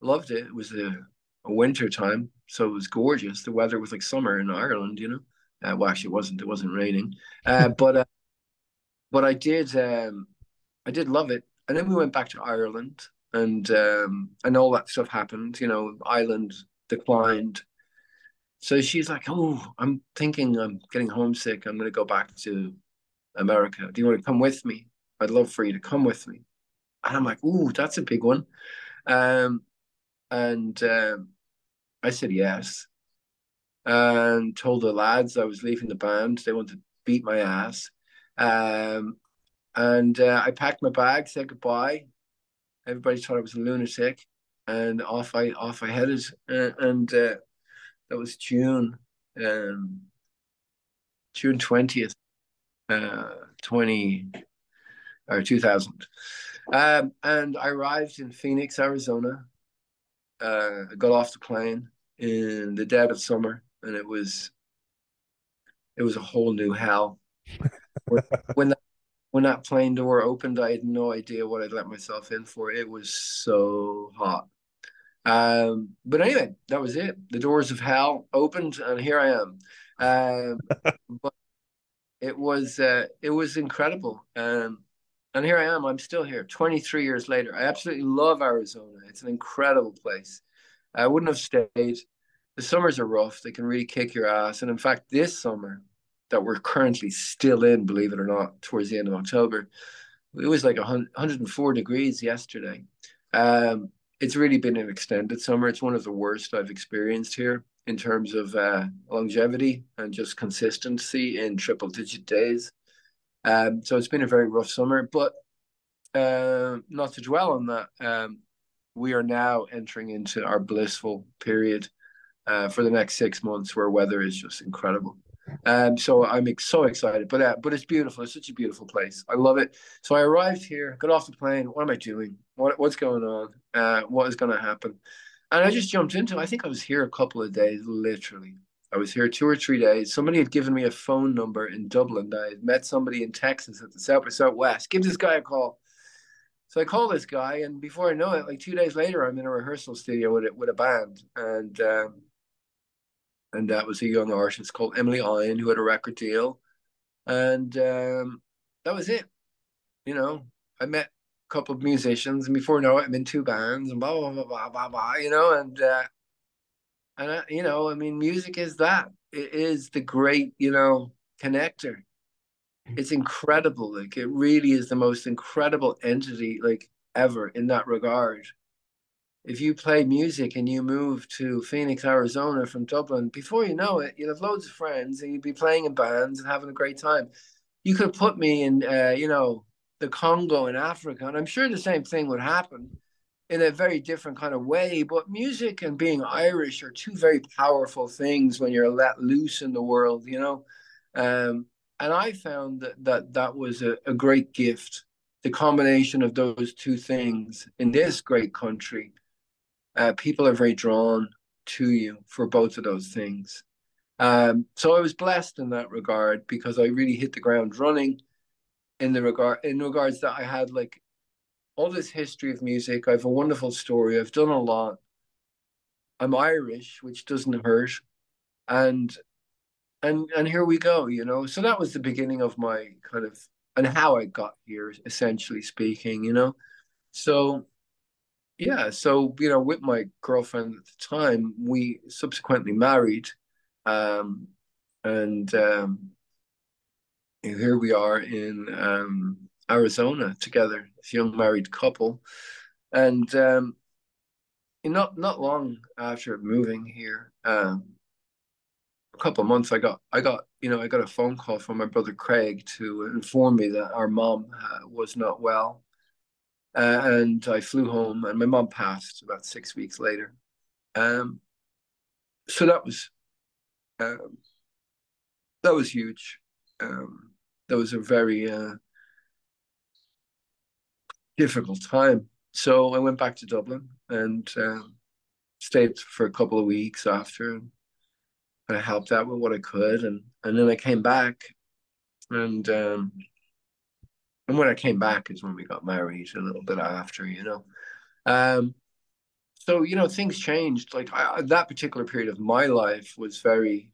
Loved it. It was a, a, winter time, so it was gorgeous. The weather was like summer in Ireland, you know. Uh, well, actually, it wasn't. It wasn't raining, uh, but uh, but I did. Um, I did love it. And then we went back to Ireland, and um, and all that stuff happened. You know, Ireland declined so she's like, "Oh, I'm thinking I'm getting homesick. I'm going to go back to America. Do you want to come with me? I'd love for you to come with me." And I'm like, "Ooh, that's a big one." Um, and um, I said yes, and told the lads I was leaving the band. They wanted to beat my ass, um, and uh, I packed my bag, said goodbye. Everybody thought I was a lunatic, and off I off I headed. Uh, and uh, that was June, um, June twentieth, uh, twenty or two thousand, um, and I arrived in Phoenix, Arizona. Uh, I got off the plane in the dead of summer, and it was it was a whole new hell. when that when that plane door opened, I had no idea what I'd let myself in for. It was so hot. Um, but anyway, that was it. The doors of hell opened, and here I am. Um, but it was uh, it was incredible, um, and here I am. I'm still here, 23 years later. I absolutely love Arizona. It's an incredible place. I wouldn't have stayed. The summers are rough; they can really kick your ass. And in fact, this summer that we're currently still in, believe it or not, towards the end of October, it was like 104 degrees yesterday. Um, it's really been an extended summer. It's one of the worst I've experienced here in terms of uh, longevity and just consistency in triple digit days. Um, so it's been a very rough summer, but uh, not to dwell on that. Um, we are now entering into our blissful period uh, for the next six months, where weather is just incredible. Um, so I'm so excited, but uh, but it's beautiful. It's such a beautiful place. I love it. So I arrived here, got off the plane. What am I doing? What what's going on? Uh, what is going to happen? And I just jumped into. I think I was here a couple of days, literally. I was here two or three days. Somebody had given me a phone number in Dublin. I had met somebody in Texas at the South by Southwest. Give this guy a call. So I call this guy, and before I know it, like two days later, I'm in a rehearsal studio with a, with a band, and um, and that was a young artist called Emily Iron who had a record deal, and um, that was it. You know, I met a couple of musicians, and before it, I'm in two bands, and blah blah blah blah blah blah. You know, and uh, and I, you know, I mean, music is that. It is the great, you know, connector it's incredible. Like it really is the most incredible entity like ever in that regard. If you play music and you move to Phoenix, Arizona from Dublin, before you know it, you'll have loads of friends and you'll be playing in bands and having a great time. You could put me in, uh, you know, the Congo in Africa, and I'm sure the same thing would happen in a very different kind of way. But music and being Irish are two very powerful things when you're let loose in the world, you know. Um, and I found that that, that was a, a great gift. The combination of those two things in this great country, uh, people are very drawn to you for both of those things. Um, so I was blessed in that regard because I really hit the ground running in the regard in regards that I had like all this history of music. I have a wonderful story. I've done a lot. I'm Irish, which doesn't hurt, and and and here we go you know so that was the beginning of my kind of and how i got here essentially speaking you know so yeah so you know with my girlfriend at the time we subsequently married um and um here we are in um arizona together this young married couple. And um not not long after moving here um a couple of months, I got I got you know I got a phone call from my brother Craig to inform me that our mom uh, was not well, uh, and I flew home, and my mom passed about six weeks later. Um, so that was um, that was huge. Um, that was a very uh, difficult time. So I went back to Dublin and uh, stayed for a couple of weeks after. and I helped out with what I could, and and then I came back, and um, and when I came back is when we got married a little bit after, you know. Um, so you know things changed. Like I, that particular period of my life was very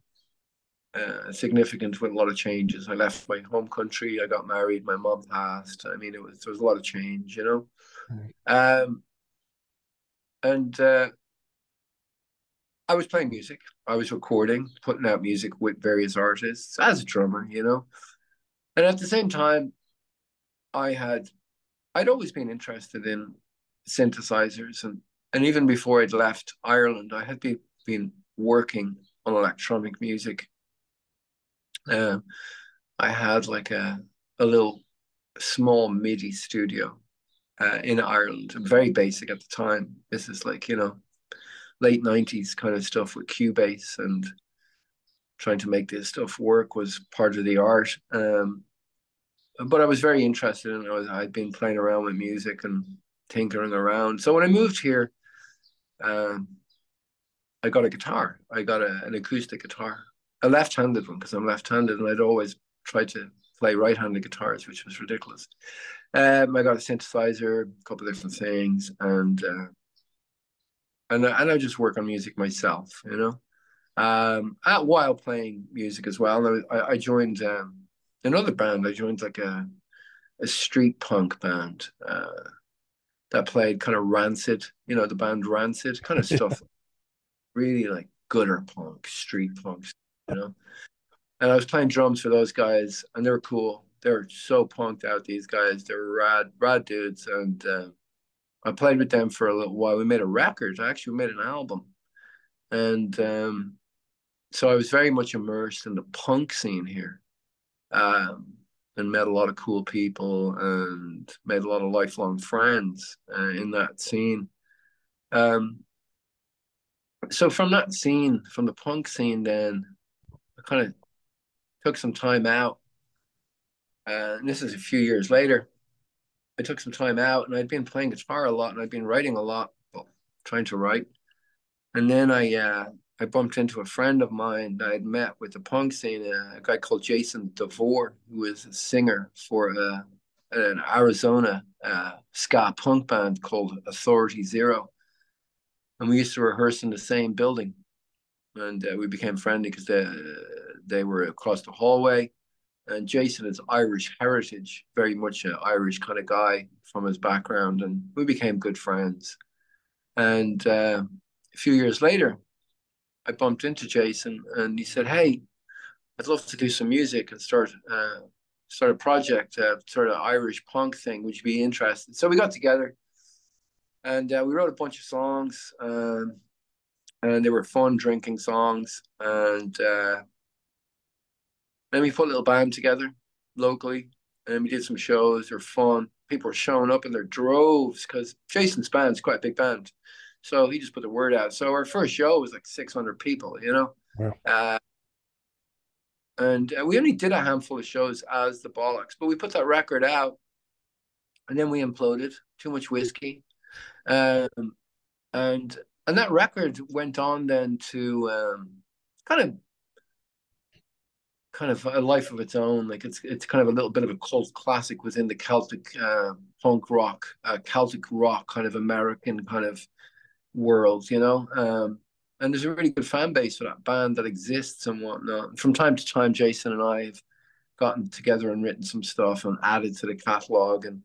uh, significant with a lot of changes. I left my home country. I got married. My mom passed. I mean, it was there was a lot of change, you know. Right. Um, and uh, I was playing music. I was recording, putting out music with various artists as a drummer, you know. And at the same time, I had, I'd always been interested in synthesizers, and and even before I'd left Ireland, I had been been working on electronic music. Um, I had like a a little small MIDI studio uh, in Ireland, very basic at the time. This is like you know late 90s kind of stuff with Cubase and trying to make this stuff work was part of the art. Um, but I was very interested in it. I'd been playing around with music and tinkering around. So when I moved here, um, I got a guitar. I got a, an acoustic guitar, a left-handed one because I'm left-handed, and I'd always tried to play right-handed guitars, which was ridiculous. Um, I got a synthesizer, a couple of different things, and uh, and and I just work on music myself, you know. Um, while playing music as well, I, I joined um, another band. I joined like a a street punk band uh, that played kind of rancid, you know, the band Rancid kind of stuff, really like gutter punk, street punk, you know. And I was playing drums for those guys, and they were cool. They were so punked out. These guys, they were rad, rad dudes, and uh, I played with them for a little while. We made a record. I actually, we made an album, and um, so I was very much immersed in the punk scene here, um, and met a lot of cool people and made a lot of lifelong friends uh, in that scene. Um, so from that scene, from the punk scene, then I kind of took some time out. Uh, and this is a few years later. I took some time out, and I'd been playing guitar a lot, and I'd been writing a lot, trying to write. And then I uh, I bumped into a friend of mine that I'd met with the punk scene, uh, a guy called Jason DeVore, who is a singer for uh, an Arizona uh, ska punk band called Authority Zero. And we used to rehearse in the same building. And uh, we became friendly because they, they were across the hallway. And Jason is Irish heritage, very much an Irish kind of guy from his background. And we became good friends. And uh, a few years later, I bumped into Jason and he said, "Hey, I'd love to do some music and start uh, start a project, uh, sort of Irish punk thing. Would you be interested?" So we got together and uh, we wrote a bunch of songs, um, and they were fun drinking songs. And uh, then we put a little band together locally, and we did some shows. They're fun. People were showing up in their droves because Jason's band's quite a big band. So he just put the word out. So our first show was like 600 people, you know? Wow. Uh, and uh, we only did a handful of shows as the Bollocks, but we put that record out and then we imploded. Too much whiskey. Um, and and that record went on then to um, kind of kind of a life of its own. Like it's it's kind of a little bit of a cult classic within the Celtic uh, punk rock, uh, Celtic rock kind of American kind of world, you know. Um, and there's a really good fan base for that band that exists and whatnot. From time to time, Jason and I have gotten together and written some stuff and added to the catalog, and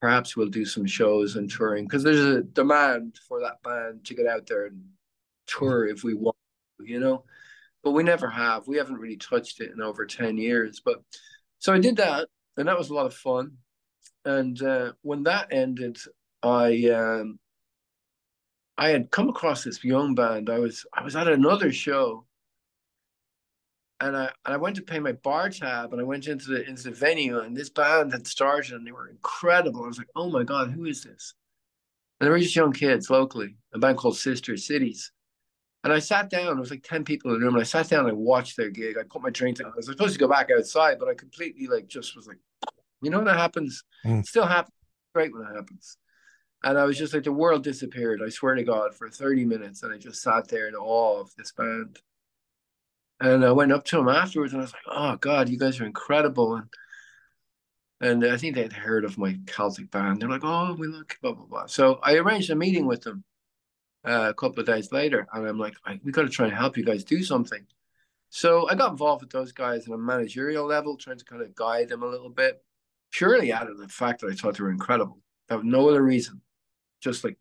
perhaps we'll do some shows and touring because there's a demand for that band to get out there and tour if we want, you know. But we never have. We haven't really touched it in over ten years. But so I did that, and that was a lot of fun. And uh, when that ended, I um, I had come across this young band. I was I was at another show, and I and I went to pay my bar tab, and I went into the into the venue, and this band had started, and they were incredible. I was like, oh my god, who is this? And they were just young kids locally, a band called Sister Cities. And I sat down. There was like ten people in the room, and I sat down and I watched their gig. I put my drink down. I was supposed to go back outside, but I completely like just was like, you know, when that happens, mm. it still happens. Great when it happens. And I was just like, the world disappeared. I swear to God, for 30 minutes. And I just sat there in awe of this band. And I went up to them afterwards and I was like, oh, God, you guys are incredible. And and I think they'd heard of my Celtic band. They're like, oh, we look, blah, blah, blah. So I arranged a meeting with them uh, a couple of days later. And I'm like, we got to try and help you guys do something. So I got involved with those guys on a managerial level, trying to kind of guide them a little bit, purely out of the fact that I thought they were incredible. I have no other reason just like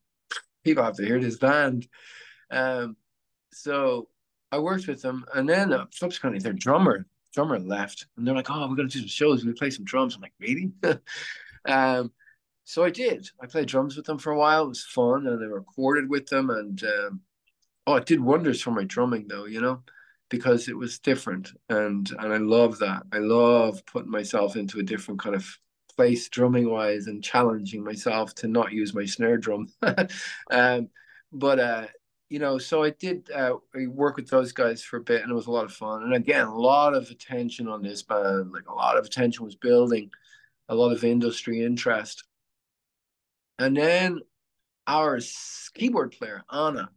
people have to hear this band. Um, so I worked with them, and then uh, subsequently their drummer drummer left, and they're like, "Oh, we're gonna do some shows. We play some drums." I'm like, "Really?" um, so I did. I played drums with them for a while. It was fun, and I recorded with them, and um, oh, it did wonders for my drumming, though. You know, because it was different, and and I love that. I love putting myself into a different kind of place drumming wise and challenging myself to not use my snare drum. um, but uh, you know, so I did uh, work with those guys for a bit, and it was a lot of fun. And again, a lot of attention on this band. Like a lot of attention was building, a lot of industry interest. And then our keyboard player Anna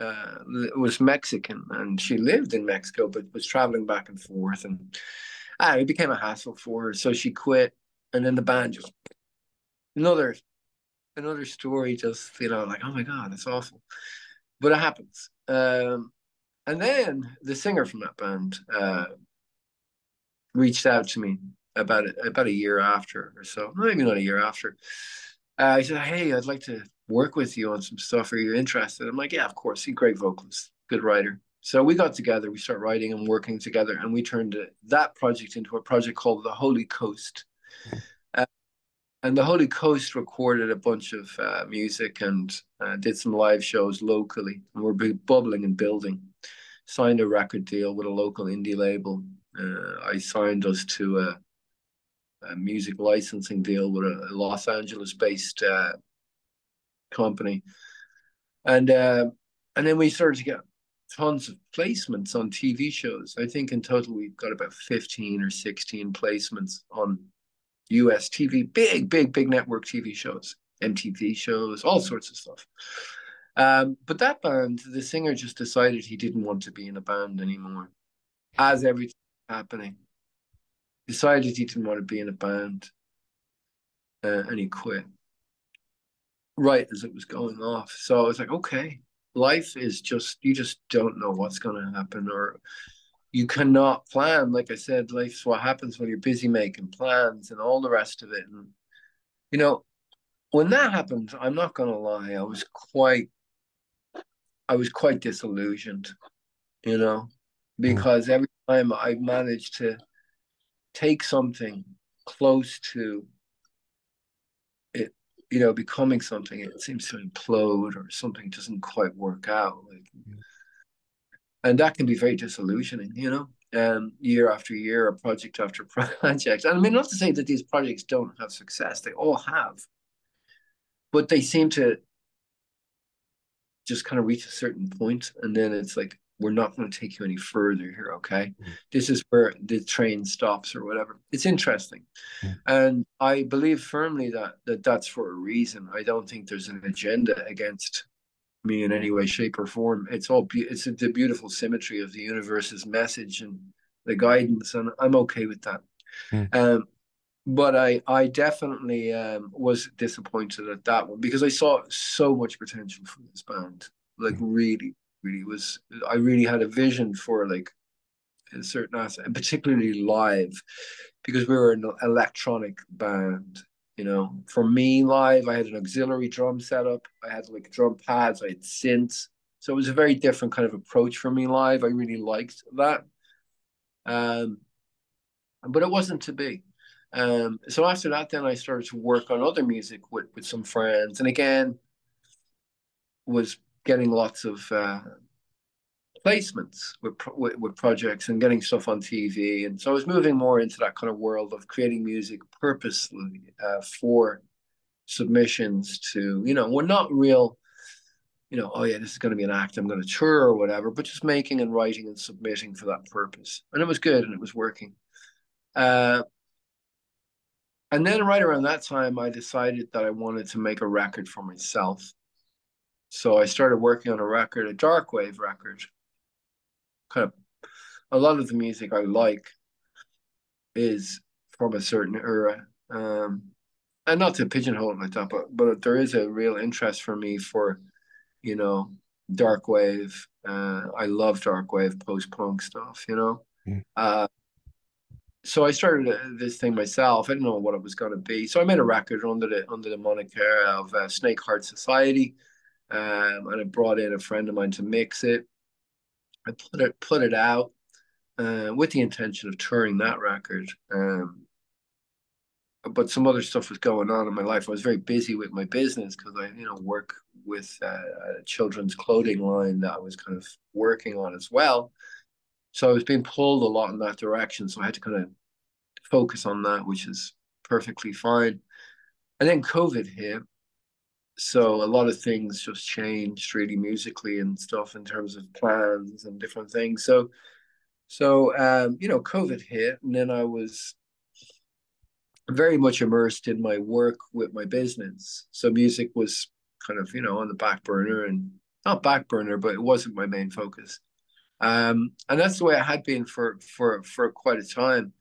uh, was Mexican, and she lived in Mexico, but was traveling back and forth, and uh, it became a hassle for her. So she quit and then the band just another another story just you know like oh my god it's awful. But it happens. Um, and then the singer from that band uh, reached out to me about about a year after or so maybe not a year after. Uh, he said hey i'd like to work with you on some stuff. Are you interested? I'm like yeah of course. He's a great vocalist good writer. So we got together we started writing and working together and we turned that project into a project called the holy coast uh, and the Holy Coast recorded a bunch of uh, music and uh, did some live shows locally, and we're bubbling and building. signed a record deal with a local indie label. Uh, I signed us to a, a, music licensing deal with a Los Angeles-based uh, company, and uh, and then we started to get tons of placements on TV shows. I think in total we've got about fifteen or sixteen placements on US TV, big, big, big network TV shows, MTV shows, all sorts of stuff. Um, but that band, the singer just decided he didn't want to be in a band anymore. As everything happening, decided he didn't want to be in a band, uh, and he quit. Right as it was going off, so I was like, okay, life is just you just don't know what's going to happen, or you cannot plan. Like I said, life's what happens when you're busy making plans and all the rest of it. And you know, when that happened, I'm not going to lie, I was quite I was quite disillusioned, you know, hmm. because every time I managed to take something close to it, you know, becoming something, it seems to implode or something doesn't quite work out. Like, hmm. And that can be very disillusioning, you know. Um, year after year, or project after project. And I mean, not to say that these projects don't have success; they all have, but they seem to just kind of reach a certain point and then it's like we're not going to take you any further here okay mm-hmm. this is where the train stops or whatever it's interesting mm-hmm. and i believe firmly that that that's for a reason i don't think there's an agenda against me in any way shape or form it's all be- it's the beautiful symmetry of the universe's message and the guidance and i'm okay with that mm-hmm. um but I I definitely um, was disappointed at that one because I saw so much potential for this band. Like mm. really, really was I really had a vision for like a certain aspect, and particularly live, because we were an electronic band. You know, for me live, I had an auxiliary drum setup. I had like drum pads. I had synths. So it was a very different kind of approach for me live. I really liked that. Um, but it wasn't to be um, so after that, then I started to work on other music with, with some friends, and again, was getting lots of uh, placements with, with, with projects and getting stuff on TV, and so I was moving more into that kind of world of creating music purposely uh, for submissions to you know, we're not real. You know, oh yeah, this is going to be an act. I'm going to tour or whatever, but just making and writing and submitting for that purpose, and it was good and it was working. Uh, and then right around that time, I decided that I wanted to make a record for myself. So I started working on a record, a dark wave record. Kind of a lot of the music I like is from a certain era. Um, and not to pigeonhole it like that, but but there is a real interest for me for, you know, dark wave. Uh, I love dark wave post punk stuff. You know, mm. uh, so I started uh, this thing myself. I didn't know what it was going to be, so I made a record under the under the moniker of uh, Snake Heart Society, um, and I brought in a friend of mine to mix it. I put it put it out uh, with the intention of touring that record. Um, but some other stuff was going on in my life. I was very busy with my business because I, you know, work with uh, a children's clothing line that I was kind of working on as well. So I was being pulled a lot in that direction. So I had to kind of focus on that, which is perfectly fine. And then COVID hit. So a lot of things just changed really musically and stuff in terms of plans and different things. So so um, you know, COVID hit, and then I was very much immersed in my work with my business. So music was kind of, you know, on the back burner and not back burner, but it wasn't my main focus. Um, and that's the way it had been for for for quite a time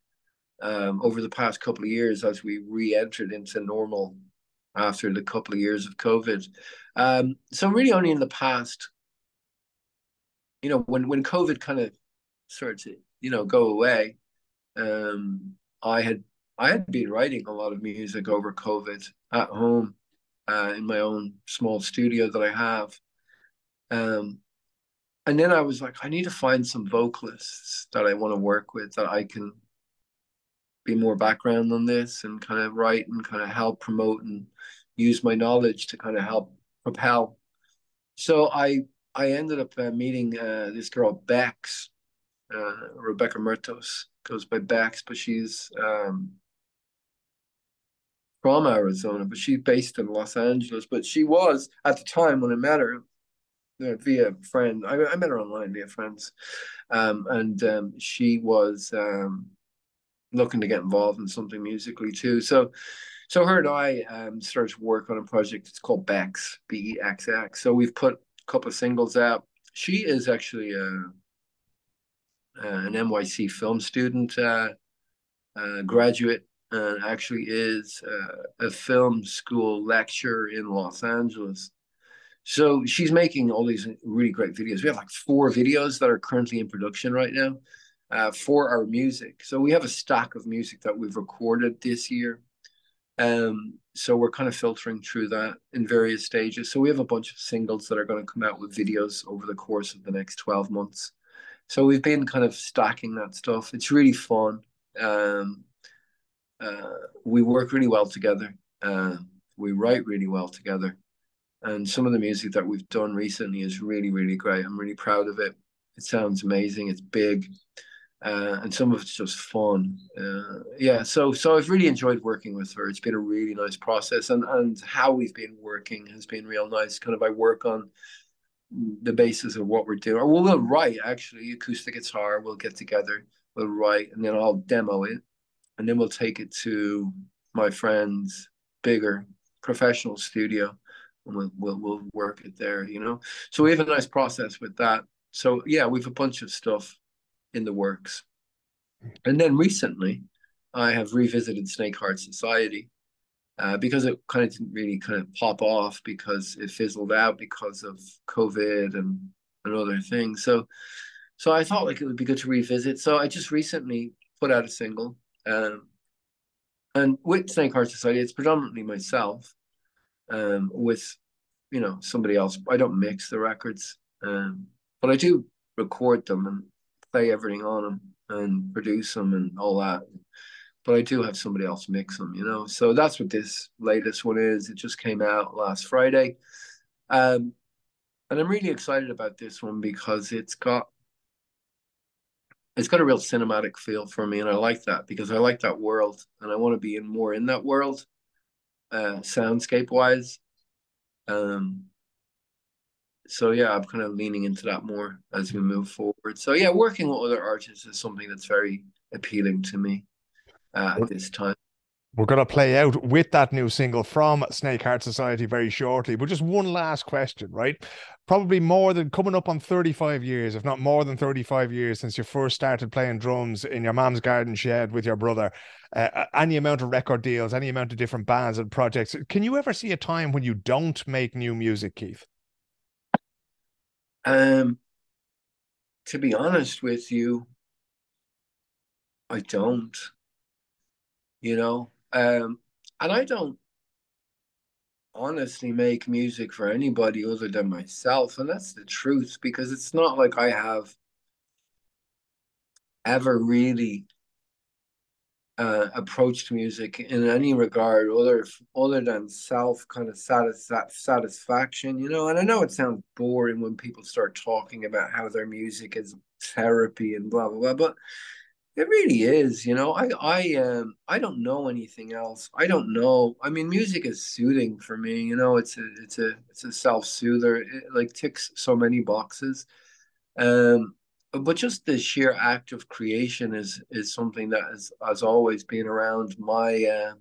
um, over the past couple of years as we re-entered into normal after the couple of years of COVID. Um, so really, only in the past, you know, when when COVID kind of started to you know go away, um, I had I had been writing a lot of music over COVID at home uh, in my own small studio that I have. Um, and then I was like, I need to find some vocalists that I want to work with that I can be more background on this and kind of write and kind of help promote and use my knowledge to kind of help propel. So I I ended up uh, meeting uh, this girl Bex, uh, Rebecca Murtos, goes by Bex, but she's um, from Arizona, but she's based in Los Angeles. But she was at the time when I met her uh, via friend. I, I, met her online via friends, um, and um, she was um, looking to get involved in something musically too. So, so her and I um, started to work on a project. It's called Bex, B E X X. So we've put a couple of singles out. She is actually a, an NYC film student, uh, uh, graduate, and actually is uh, a film school lecturer in Los Angeles. So she's making all these really great videos. We have like four videos that are currently in production right now uh, for our music. So we have a stack of music that we've recorded this year. Um, so we're kind of filtering through that in various stages. So we have a bunch of singles that are going to come out with videos over the course of the next 12 months. So we've been kind of stacking that stuff. It's really fun. Um, uh, we work really well together. Uh, we write really well together. And some of the music that we've done recently is really, really great. I'm really proud of it. It sounds amazing. It's big uh, and some of it's just fun. Uh, yeah, so so I've really enjoyed working with her. It's been a really nice process, and and how we've been working has been real nice. Kind of I work on the basis of what we're doing, or we'll, we'll write actually acoustic guitar. We'll get together, we'll write, and then I'll demo it, and then we'll take it to my friend's bigger professional studio, and we'll we'll, we'll work it there. You know, so we have a nice process with that. So yeah, we've a bunch of stuff in the works. And then recently, I have revisited Snake Heart Society uh, because it kind of didn't really kind of pop off because it fizzled out because of COVID and, and other things. So, so I thought like it would be good to revisit. So I just recently put out a single, um, and with Snake Heart Society, it's predominantly myself, um, with you know somebody else. I don't mix the records, um, but I do record them and play everything on them and produce them and all that. But I do have somebody else mix them, you know. So that's what this latest one is. It just came out last Friday. Um, and I'm really excited about this one because it's got it's got a real cinematic feel for me and I like that because I like that world and I want to be in more in that world uh soundscape wise um so yeah, I'm kind of leaning into that more as we move forward. So yeah, working with other artists is something that's very appealing to me uh, at this time. We're going to play out with that new single from Snake Heart Society very shortly. But just one last question, right? Probably more than coming up on 35 years, if not more than 35 years, since you first started playing drums in your mom's garden shed with your brother. Uh, any amount of record deals, any amount of different bands and projects. Can you ever see a time when you don't make new music, Keith? Um, to be honest with you, I don't. You know, um, and I don't honestly make music for anybody other than myself, and that's the truth because it's not like I have ever really uh, approach to music in any regard other other than self kind of satis- satisfaction you know? And i know it sounds boring when people start talking about how their music is therapy and blah blah blah but it really is you know? I i um i don't know anything else. I don't know. I mean music is soothing for me you know? It's a it's a it's a self-soother. It like ticks so many boxes. Um but just the sheer act of creation is is something that has has always been around my uh,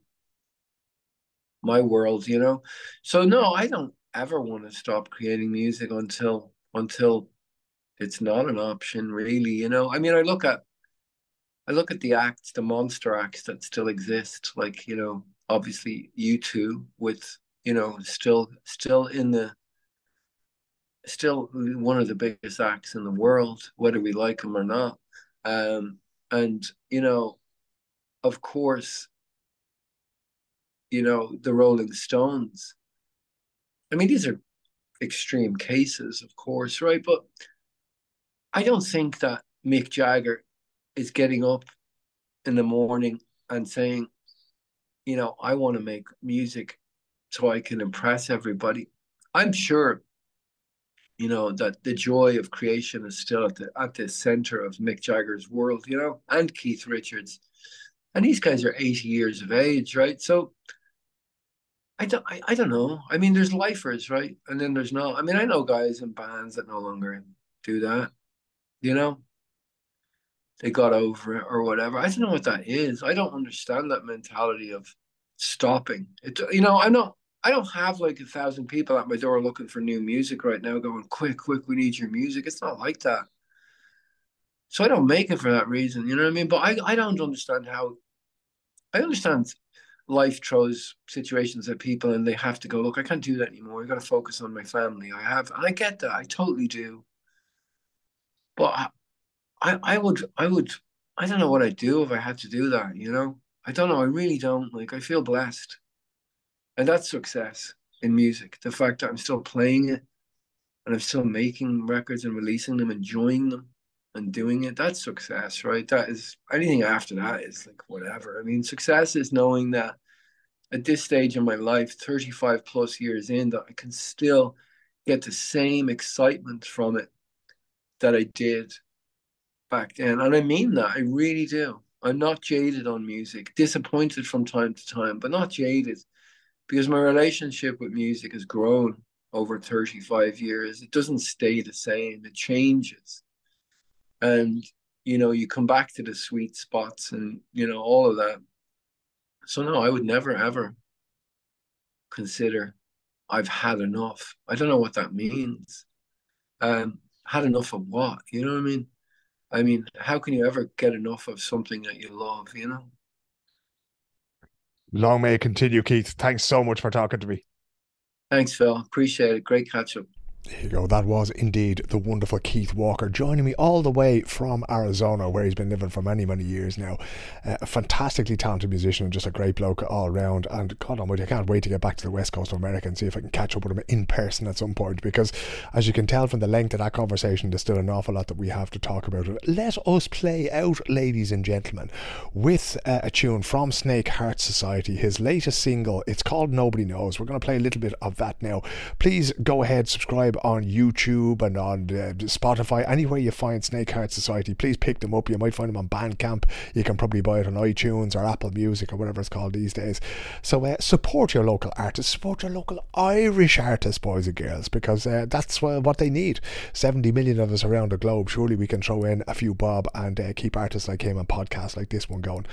my world, you know. So no, I don't ever want to stop creating music until until it's not an option, really. You know, I mean, I look at I look at the acts, the monster acts that still exist, like you know, obviously U2 with you know still still in the still one of the biggest acts in the world, whether we like him or not. Um, and you know, of course, you know the Rolling Stones. I mean, these are extreme cases, of course, right? But I don't think that Mick Jagger is getting up in the morning and saying, you know, I want to make music so I can impress everybody. I'm sure you know that the joy of creation is still at the at the center of Mick Jagger's world, you know, and Keith Richards, and these guys are eighty years of age, right? So I don't, I, I don't know. I mean, there's lifers, right, and then there's no. I mean, I know guys in bands that no longer do that, you know. They got over it or whatever. I don't know what that is. I don't understand that mentality of stopping. It, you know, I'm not I don't have like a thousand people at my door looking for new music right now, going quick, quick, we need your music. It's not like that. So I don't make it for that reason, you know what I mean? But I, I don't understand how I understand life throws situations at people and they have to go, look, I can't do that anymore. I gotta focus on my family. I have and I get that, I totally do. But I, I I would I would I don't know what I'd do if I had to do that, you know? I don't know, I really don't. Like I feel blessed and that's success in music. The fact that I'm still playing it and I'm still making records and releasing them, enjoying them and doing it, that's success, right? That is anything after that is like whatever. I mean, success is knowing that at this stage in my life, 35 plus years in, that I can still get the same excitement from it that I did back then. And I mean that, I really do. I'm not jaded on music, disappointed from time to time, but not jaded because my relationship with music has grown over 35 years. It doesn't stay the same, it changes. And, you know, you come back to the sweet spots and, you know, all of that. So, no, I would never, ever consider I've had enough. I don't know what that means. Um, had enough of what? You know what I mean? I mean, how can you ever get enough of something that you love, you know? Long may it continue, Keith. Thanks so much for talking to me. Thanks, Phil. Appreciate it. Great catch up. There you go. That was indeed the wonderful Keith Walker joining me all the way from Arizona, where he's been living for many, many years now. Uh, a fantastically talented musician and just a great bloke all around. And God Almighty, I can't wait to get back to the west coast of America and see if I can catch up with him in person at some point. Because as you can tell from the length of that conversation, there's still an awful lot that we have to talk about. Let us play out, ladies and gentlemen, with uh, a tune from Snake Heart Society, his latest single. It's called Nobody Knows. We're going to play a little bit of that now. Please go ahead, subscribe subscribe on YouTube and on uh, Spotify, anywhere you find Snake Heart Society, please pick them up. You might find them on Bandcamp. You can probably buy it on iTunes or Apple Music or whatever it's called these days. So uh, support your local artists, support your local Irish artists, boys and girls, because uh, that's what they need. 70 million of us around the globe. Surely we can throw in a few bob and uh, keep artists like him and podcasts like this one going.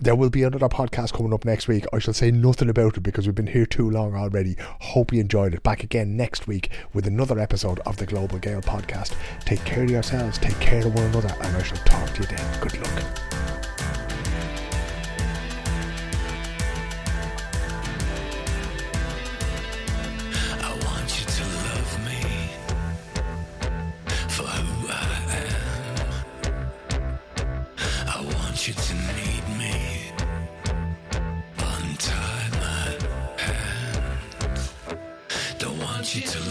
There will be another podcast coming up next week. I shall say nothing about it because we've been here too long already. Hope you enjoyed it. Back again next week with another another episode of the Global Gael podcast. Take care of yourselves, take care of one another, and I shall talk to you then. Good luck. you to